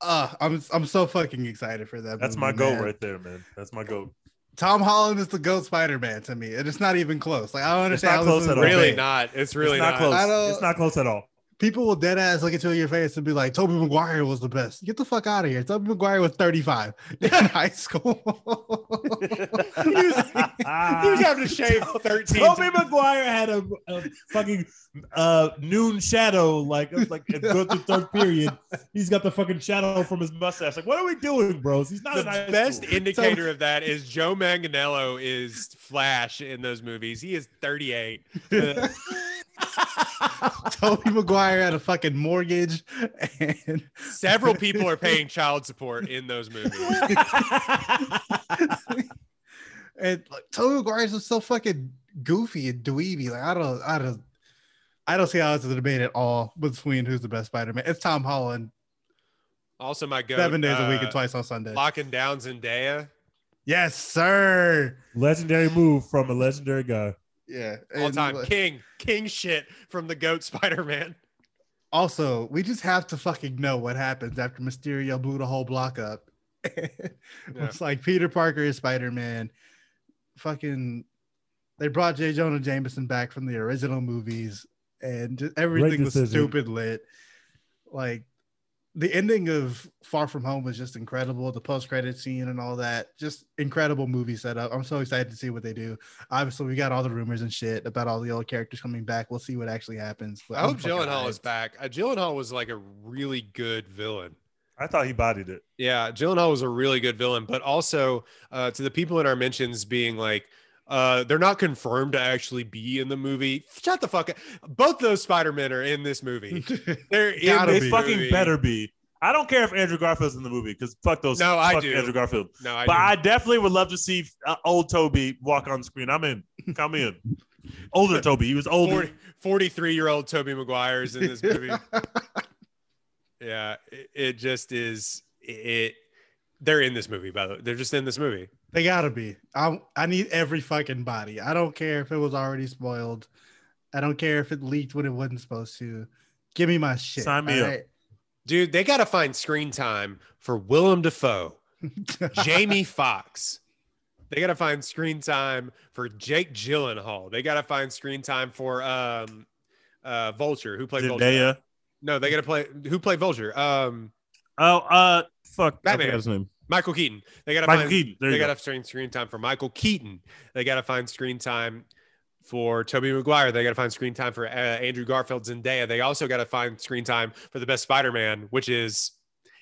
Uh, I'm I'm so fucking excited for that. That's movie, my goal man. right there, man. That's my goal. Tom Holland is the goat Spider-Man to me, and it's not even close. Like I don't It's understand. not close at all. Really made. not. It's really it's not, not. close. I don't- It's not close at all. People will dead ass look into your face and be like, "Tobey Maguire was the best." Get the fuck out of here. Tobey Maguire was 35 [laughs] in high school. He was, [laughs] he was having to shave [laughs] 13 Tobey Maguire had a, a fucking uh, noon shadow, like like go through third period. He's got the fucking shadow from his mustache. Like, what are we doing, bros? He's not the in high best school. indicator of that is Joe Manganiello is Flash in those movies. He is 38. Uh, [laughs] Tobey Maguire had a fucking mortgage, and several [laughs] people are paying child support in those movies. [laughs] And like Tobey Maguire's was so fucking goofy and dweeby. Like I don't, I don't, I don't see how it's a debate at all between who's the best Spider-Man. It's Tom Holland, Also, my goat. seven days a week and uh, twice on Sunday. Locking down Zendaya. Yes, sir. Legendary move from a legendary guy. Yeah, All and, time like, king, king shit from the goat [laughs] Spider Man. Also, we just have to fucking know what happens after Mysterio blew the whole block up. [laughs] It's like Peter Parker is Spider Man. Fucking, they brought J. Jonah Jameson back from the original movies, and just everything was decision. stupid lit. Like the ending of Far From Home was just incredible. The post credit scene and all that, just incredible movie setup. I'm so excited to see what they do. Obviously, we got all the rumors and shit about all the old characters coming back. We'll see what actually happens. But I hope fucking Gyllenhaal is hyped. back. Uh, Gyllenhaal was like a really good villain. I thought he bodied it. Yeah, Gyllenhaal was a really good villain, but also uh, to the people in our mentions being like, uh, they're not confirmed to actually be in the movie. Shut the fuck up. Both those Spider Men are in this movie. [laughs] They're in Gotta They be. fucking movie. better be. I don't care if Andrew Garfield's in the movie because fuck those. No, I do. Andrew Garfield. No, I but do. I definitely would love to see uh, old Tobey walk on screen. I'm in. Come in. Older Tobey. He was older. 43 year old Tobey Maguire is in this [laughs] movie. yeah, it, it just is. It. They're in this movie, by the way. They're just in this movie. They gotta be. I I need every fucking body. I don't care if it was already spoiled. I don't care if it leaked when it wasn't supposed to. Give me my shit. Sign me all up. right? Dude, they got to find screen time for Willem Dafoe, [laughs] Jamie Foxx. They got to find screen time for Jake Gyllenhaal. They got to find screen time for um, uh, Vulture, who played Vulture. Zendaya. No, they got to play who played Vulture. Um, Oh, uh, fuck. I Batman. forgot his name. Michael Keaton. They got to Michael find. Keaton. There they you got go. to find screen time for Michael Keaton. They got to find screen time for Tobey Maguire. They got to find screen time for uh, Andrew Garfield Zendaya. They also got to find screen time for the best Spider-Man, which is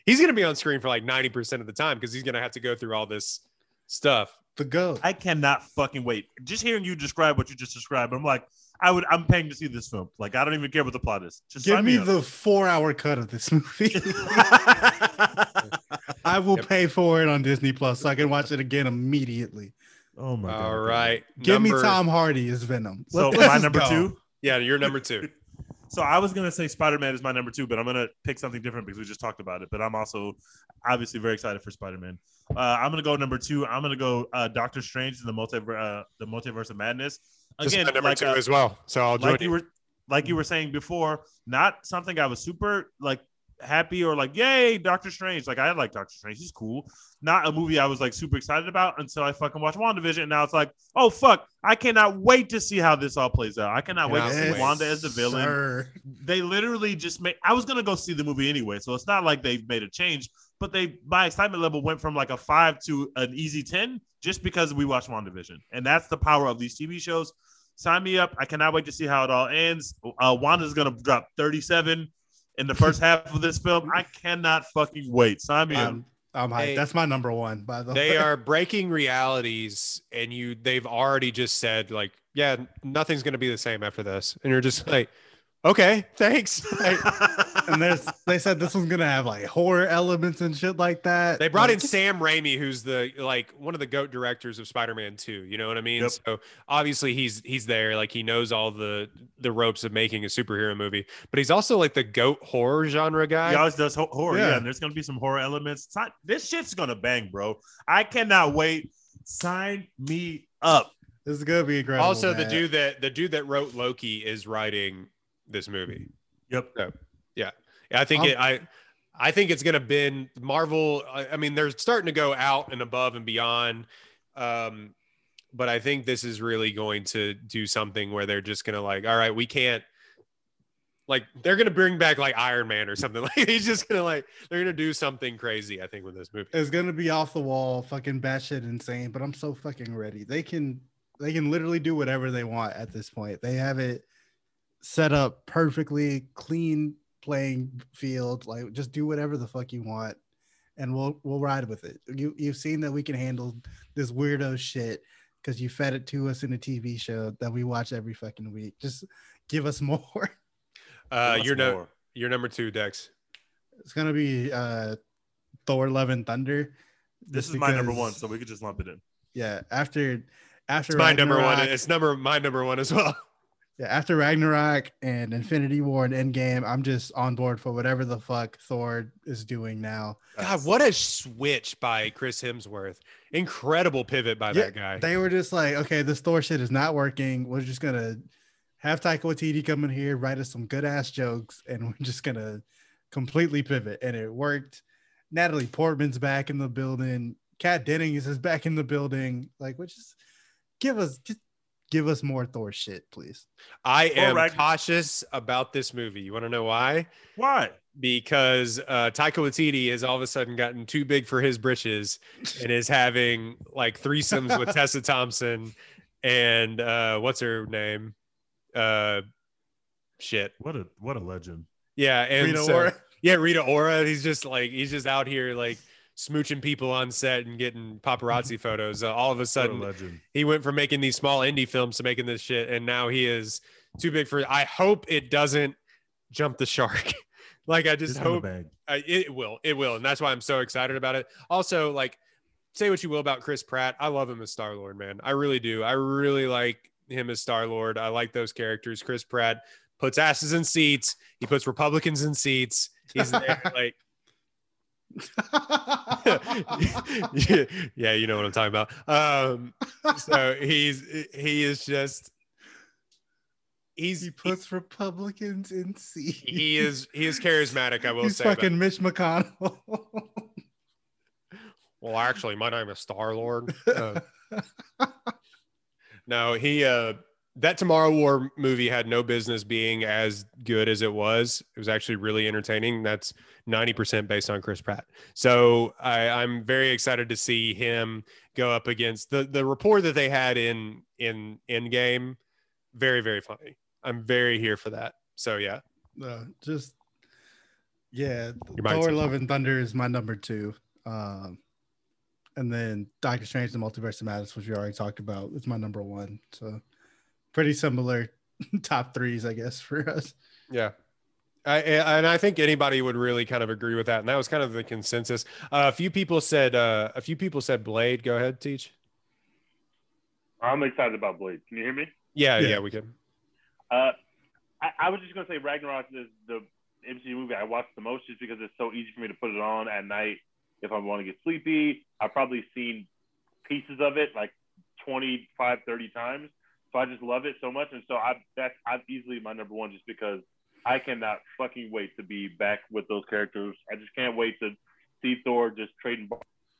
he's going to be on screen for like 90% of the time because he's going to have to go through all this stuff. the go. I cannot fucking wait. Just hearing you describe what you just described, I'm like, I would. I'm paying to see this film. Like, I don't even care what the plot is. Just Give sign me the four hour cut of this movie. [laughs] [laughs] I will Yep. pay for it on Disney Plus so I can watch it again immediately. Oh my god. All right. Give me Tom Hardy as Venom. so Let's my number go. two. Yeah, you're number two. [laughs] So I was gonna say Spider Man is my number two, but I'm gonna pick something different because we just talked about it. But I'm also obviously very excited for Spider Man. Uh, I'm gonna go number two. I'm gonna go uh, Doctor Strange in the multiverse, uh, the multiverse of madness. Again, number like, two uh, as well. So I'll join like you you. were like you were saying before, not something I was super like happy or like yay Doctor Strange. Like I like Doctor Strange, he's cool. Not a movie I was like super excited about until I fucking watched WandaVision. And now it's like, oh fuck, I cannot wait to see how this all plays out. I cannot wait to see. Wanda as the villain. Sir. They literally just made. I was gonna go see the movie anyway, so it's not like they've made a change. But they, my excitement level went from like a five to an easy ten just because we watched WandaVision, and that's the power of these TV shows. Sign me up! I cannot wait to see how it all ends. Uh, Wanda's gonna drop thirty-seven in the first half of this film. I cannot fucking wait. Sign me up. I'm, I'm hyped. Hey. That's my number one, by the way. they are breaking realities and you they've already just said like yeah nothing's going to be the same after this and you're just like okay thanks [laughs] Like, and they said this was gonna have like horror elements and shit like that. they brought in sam raimi who's the like one of the goat directors of spider-man 2 you know what i mean Yep. so obviously he's he's there like he knows all the the ropes of making a superhero movie but he's also like the goat horror genre guy He always does ho- horror, yeah. Yeah. And there's gonna be some horror elements. It's not, this shit's gonna bang, bro. I cannot wait. Sign me up. This is gonna be incredible. also the dude that the dude that wrote loki is writing this movie Yep. Yeah, I think I'm- it, I I think it's gonna been Marvel. I, I mean, they're starting to go out and above and beyond. Um, but I think this is really going to do something where they're just gonna like, all right, we can't like they're gonna bring back like Iron Man or something. [laughs] Like he's just gonna like they're gonna do something crazy. I think with this movie. It's gonna be off the wall, fucking batshit insane. But I'm so fucking ready. They can they can literally do whatever they want at this point. They have it set up perfectly, clean playing field. Like just do whatever the fuck you want, and we'll we'll ride with it. You you've seen that we can handle this weirdo shit because you fed it to us in a TV show that we watch every fucking week. Just give us [laughs] more. Uh, What's you're no more? you're number two, Dex. It's gonna be uh Thor Love and Thunder. This just is my number one, so we could just lump it in. yeah, after after It's my number one. It's number my number one as well. [laughs] Yeah, after Ragnarok and Infinity War and Endgame, I'm just on board for whatever the fuck Thor is doing now. God, what a switch by Chris Hemsworth! Incredible pivot by Yeah, that guy. They were just like, okay, this Thor shit is not working. We're just gonna have Taika Waititi come in here, write us some good ass jokes, and we're just gonna completely pivot. And it worked. Natalie Portman's back in the building. Kat Dennings is back in the building. Like, which is give us just give us more Thor shit, please. I Or am Ragn- cautious about this movie. You want to know why? Why? Because uh, Taika Waititi has all of a sudden gotten too big for his britches and is having like threesomes with [laughs] Tessa Thompson and uh, what's her name? Uh, shit. What a what a legend. Yeah, and Rita so- Ora. [laughs] yeah, Rita Ora. He's just like he's just out here like smooching people on set and getting [laughs] paparazzi photos. Uh, all of a What a sudden, he went from making these small indie films to making this shit, and now he is too big for. I hope it doesn't jump the shark. [laughs] like I just hope. I, it will. It will, and that's why I'm so excited about it. Also, like, say what you will about Chris Pratt, I love him as Star Lord, man. I really do. I really like him as Star Lord. I like those characters. Chris Pratt puts asses in seats. He puts Republicans in seats. He's there, [laughs] like. Yeah, [laughs] yeah, you know what I'm talking about. Um, so he's he is just he's he puts Republicans in seats. he is he is charismatic. I will He's say. fucking Mitch McConnell. well, actually, my name is Star Lord. [laughs] Uh, no, he uh that Tomorrow War movie had no business being as good as it was. It was actually really entertaining. That's 90% based on Chris Pratt. So I, I'm very excited to see him go up against the the rapport that they had in in Endgame. Very, very funny. I'm very here for that. So yeah. no, just yeah. Thor. Love and Thunder is my number two, um, and then Doctor Strange: The Multiverse of Madness, which we already talked about, is my number one. So pretty similar [laughs] top threes, I guess, for us. Yeah. I, and I think anybody would really kind of agree with that. And that was kind of the consensus. Uh, a few people said, uh, a few people said Blade. Go ahead, teach. I'm excited about Blade. Can you hear me? Yeah, yeah, Yeah. we can. Uh, I, I was just gonna say Ragnarok is the MCU movie I watch the most, just because it's so easy for me to put it on at night if I want to get sleepy. I've probably seen pieces of it like 25, 30 times, so I just love it so much, and so I that's I'm easily my number one, just because I cannot fucking wait to be back with those characters. I just can't wait to see Thor just trading.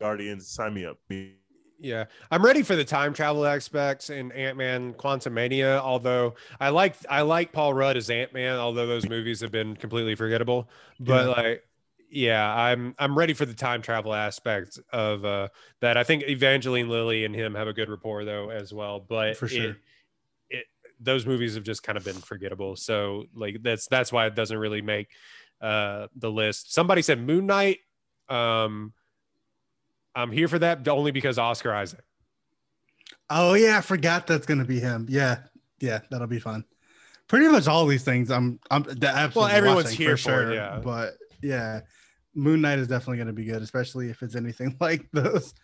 Guardians, sign me up. Yeah, I'm ready for the time travel aspects in Ant Man Quantumania. Although I like I like Paul Rudd as Ant Man, although those movies have been completely forgettable. But Yeah. like, yeah, I'm I'm ready for the time travel aspect of uh, that. I think Evangeline Lilly and him have a good rapport though as well. But For sure. it those movies have just kind of been forgettable. So like that's that's why it doesn't really make uh the list. Somebody said Moon Knight. Um I'm here for that only because Oscar Isaac. Oh yeah, I forgot that's gonna be him. Yeah, yeah, that'll be fun. Pretty much all these things, I'm, I'm the absolutely everyone's here for it, yeah. But yeah, Moon Knight is definitely gonna be good, especially if it's anything [laughs] like those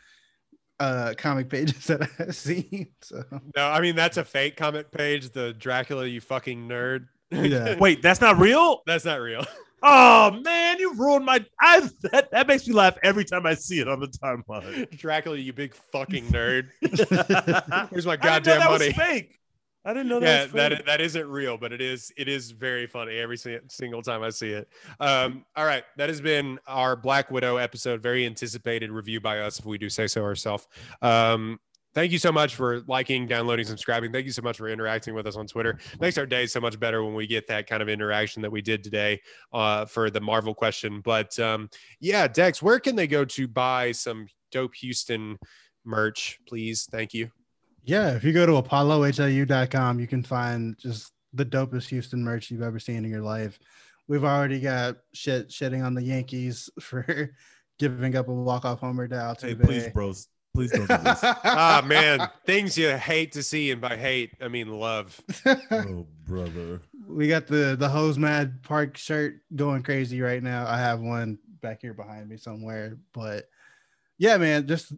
uh comic pages [laughs] that I've seen. So No, I mean that's a fake comic page. The Dracula, you fucking nerd. Yeah. [laughs] Wait, that's not real? that's not real. [laughs] Oh man, you ruined my I that, that makes me laugh every time I see it on the timeline. Dracula, you big fucking nerd. Where's my I didn't know goddamn that money? Was fake. I didn't know yeah, that was that that isn't real, but it is it is very funny every single time I see it. Um, all right, that has been our Black Widow episode. Very anticipated review by us, if we do say so ourselves. Um, thank you so much for liking, downloading, subscribing. Thank you so much for interacting with us on Twitter. Makes our day so much better when we get that kind of interaction that we did today uh, for the Marvel question. But um, yeah, Dex, where can they go to buy some dope Houston merch, please? Thank you. Yeah, if you go to apollohou.com, you can find just the dopest Houston merch you've ever seen in your life. We've already got shit shitting on the Yankees [laughs] for giving up a walk-off homer to Altuve. Hey, please, bros. Please don't do this. [laughs] ah man things you hate to see and by hate i mean love [laughs] oh, brother. we got the the hose mad park shirt going crazy right now i have one back here behind me somewhere but yeah man just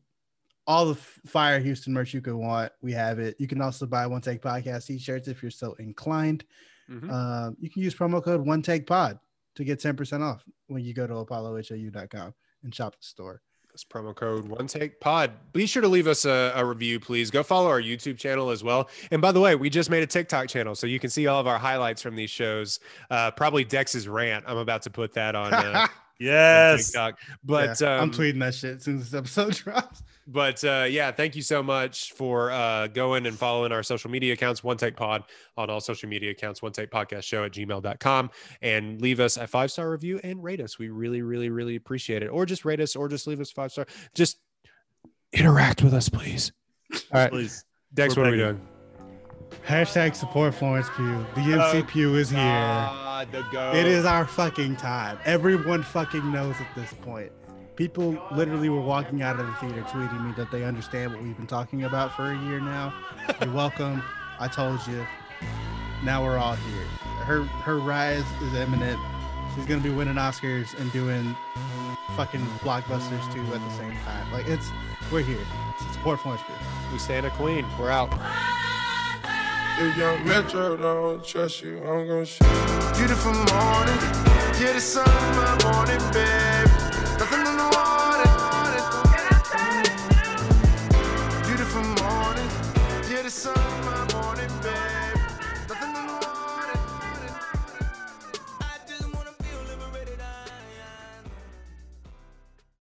all the Fire Houston merch you could want. We have it. You can also buy One Take Podcast t-shirts if you're so inclined. Mhm. Um, you can use promo code One Take Pod to get 10% off when you go to apollohou.com and shop the store. That's promo code one take pod. Be sure to leave us a, a review, please. Go follow our YouTube channel as well. And by the way, we just made a TikTok channel, so you can see all of our highlights from these shows. Uh, probably Dex's rant. I'm about to put that on, uh, [laughs] on Yes. TikTok. But Yeah, I'm um, tweeting that shit as soon as this episode [laughs] drops. But uh, yeah, thank you so much for uh, going and following our social media accounts, One Take Pod on all social media accounts, One Take Podcast Show at gmail.com. And leave us a five star review and rate us. We really, really, really appreciate it. Or just rate us or just leave us five star. Just interact with us, please. All right. Please. Dex, We're what are we doing? Hashtag support Florence Pugh. The MC Pugh is here. God, the. It is our fucking time. Everyone fucking knows at this point. People literally were walking out of the theater tweeting me that they understand what we've been talking about for a year now. You're [laughs] welcome. I told you. Now we're all here. Her her rise is imminent. She's gonna be winning Oscars and doing fucking blockbusters too at the same time. Like it's we're here. Support Florence Pugh. We stand a queen. We're out. If young Metro don't trust you, I'm gonna shoot you. Beautiful morning, yeah, the sun in my morning, babe. Nothing to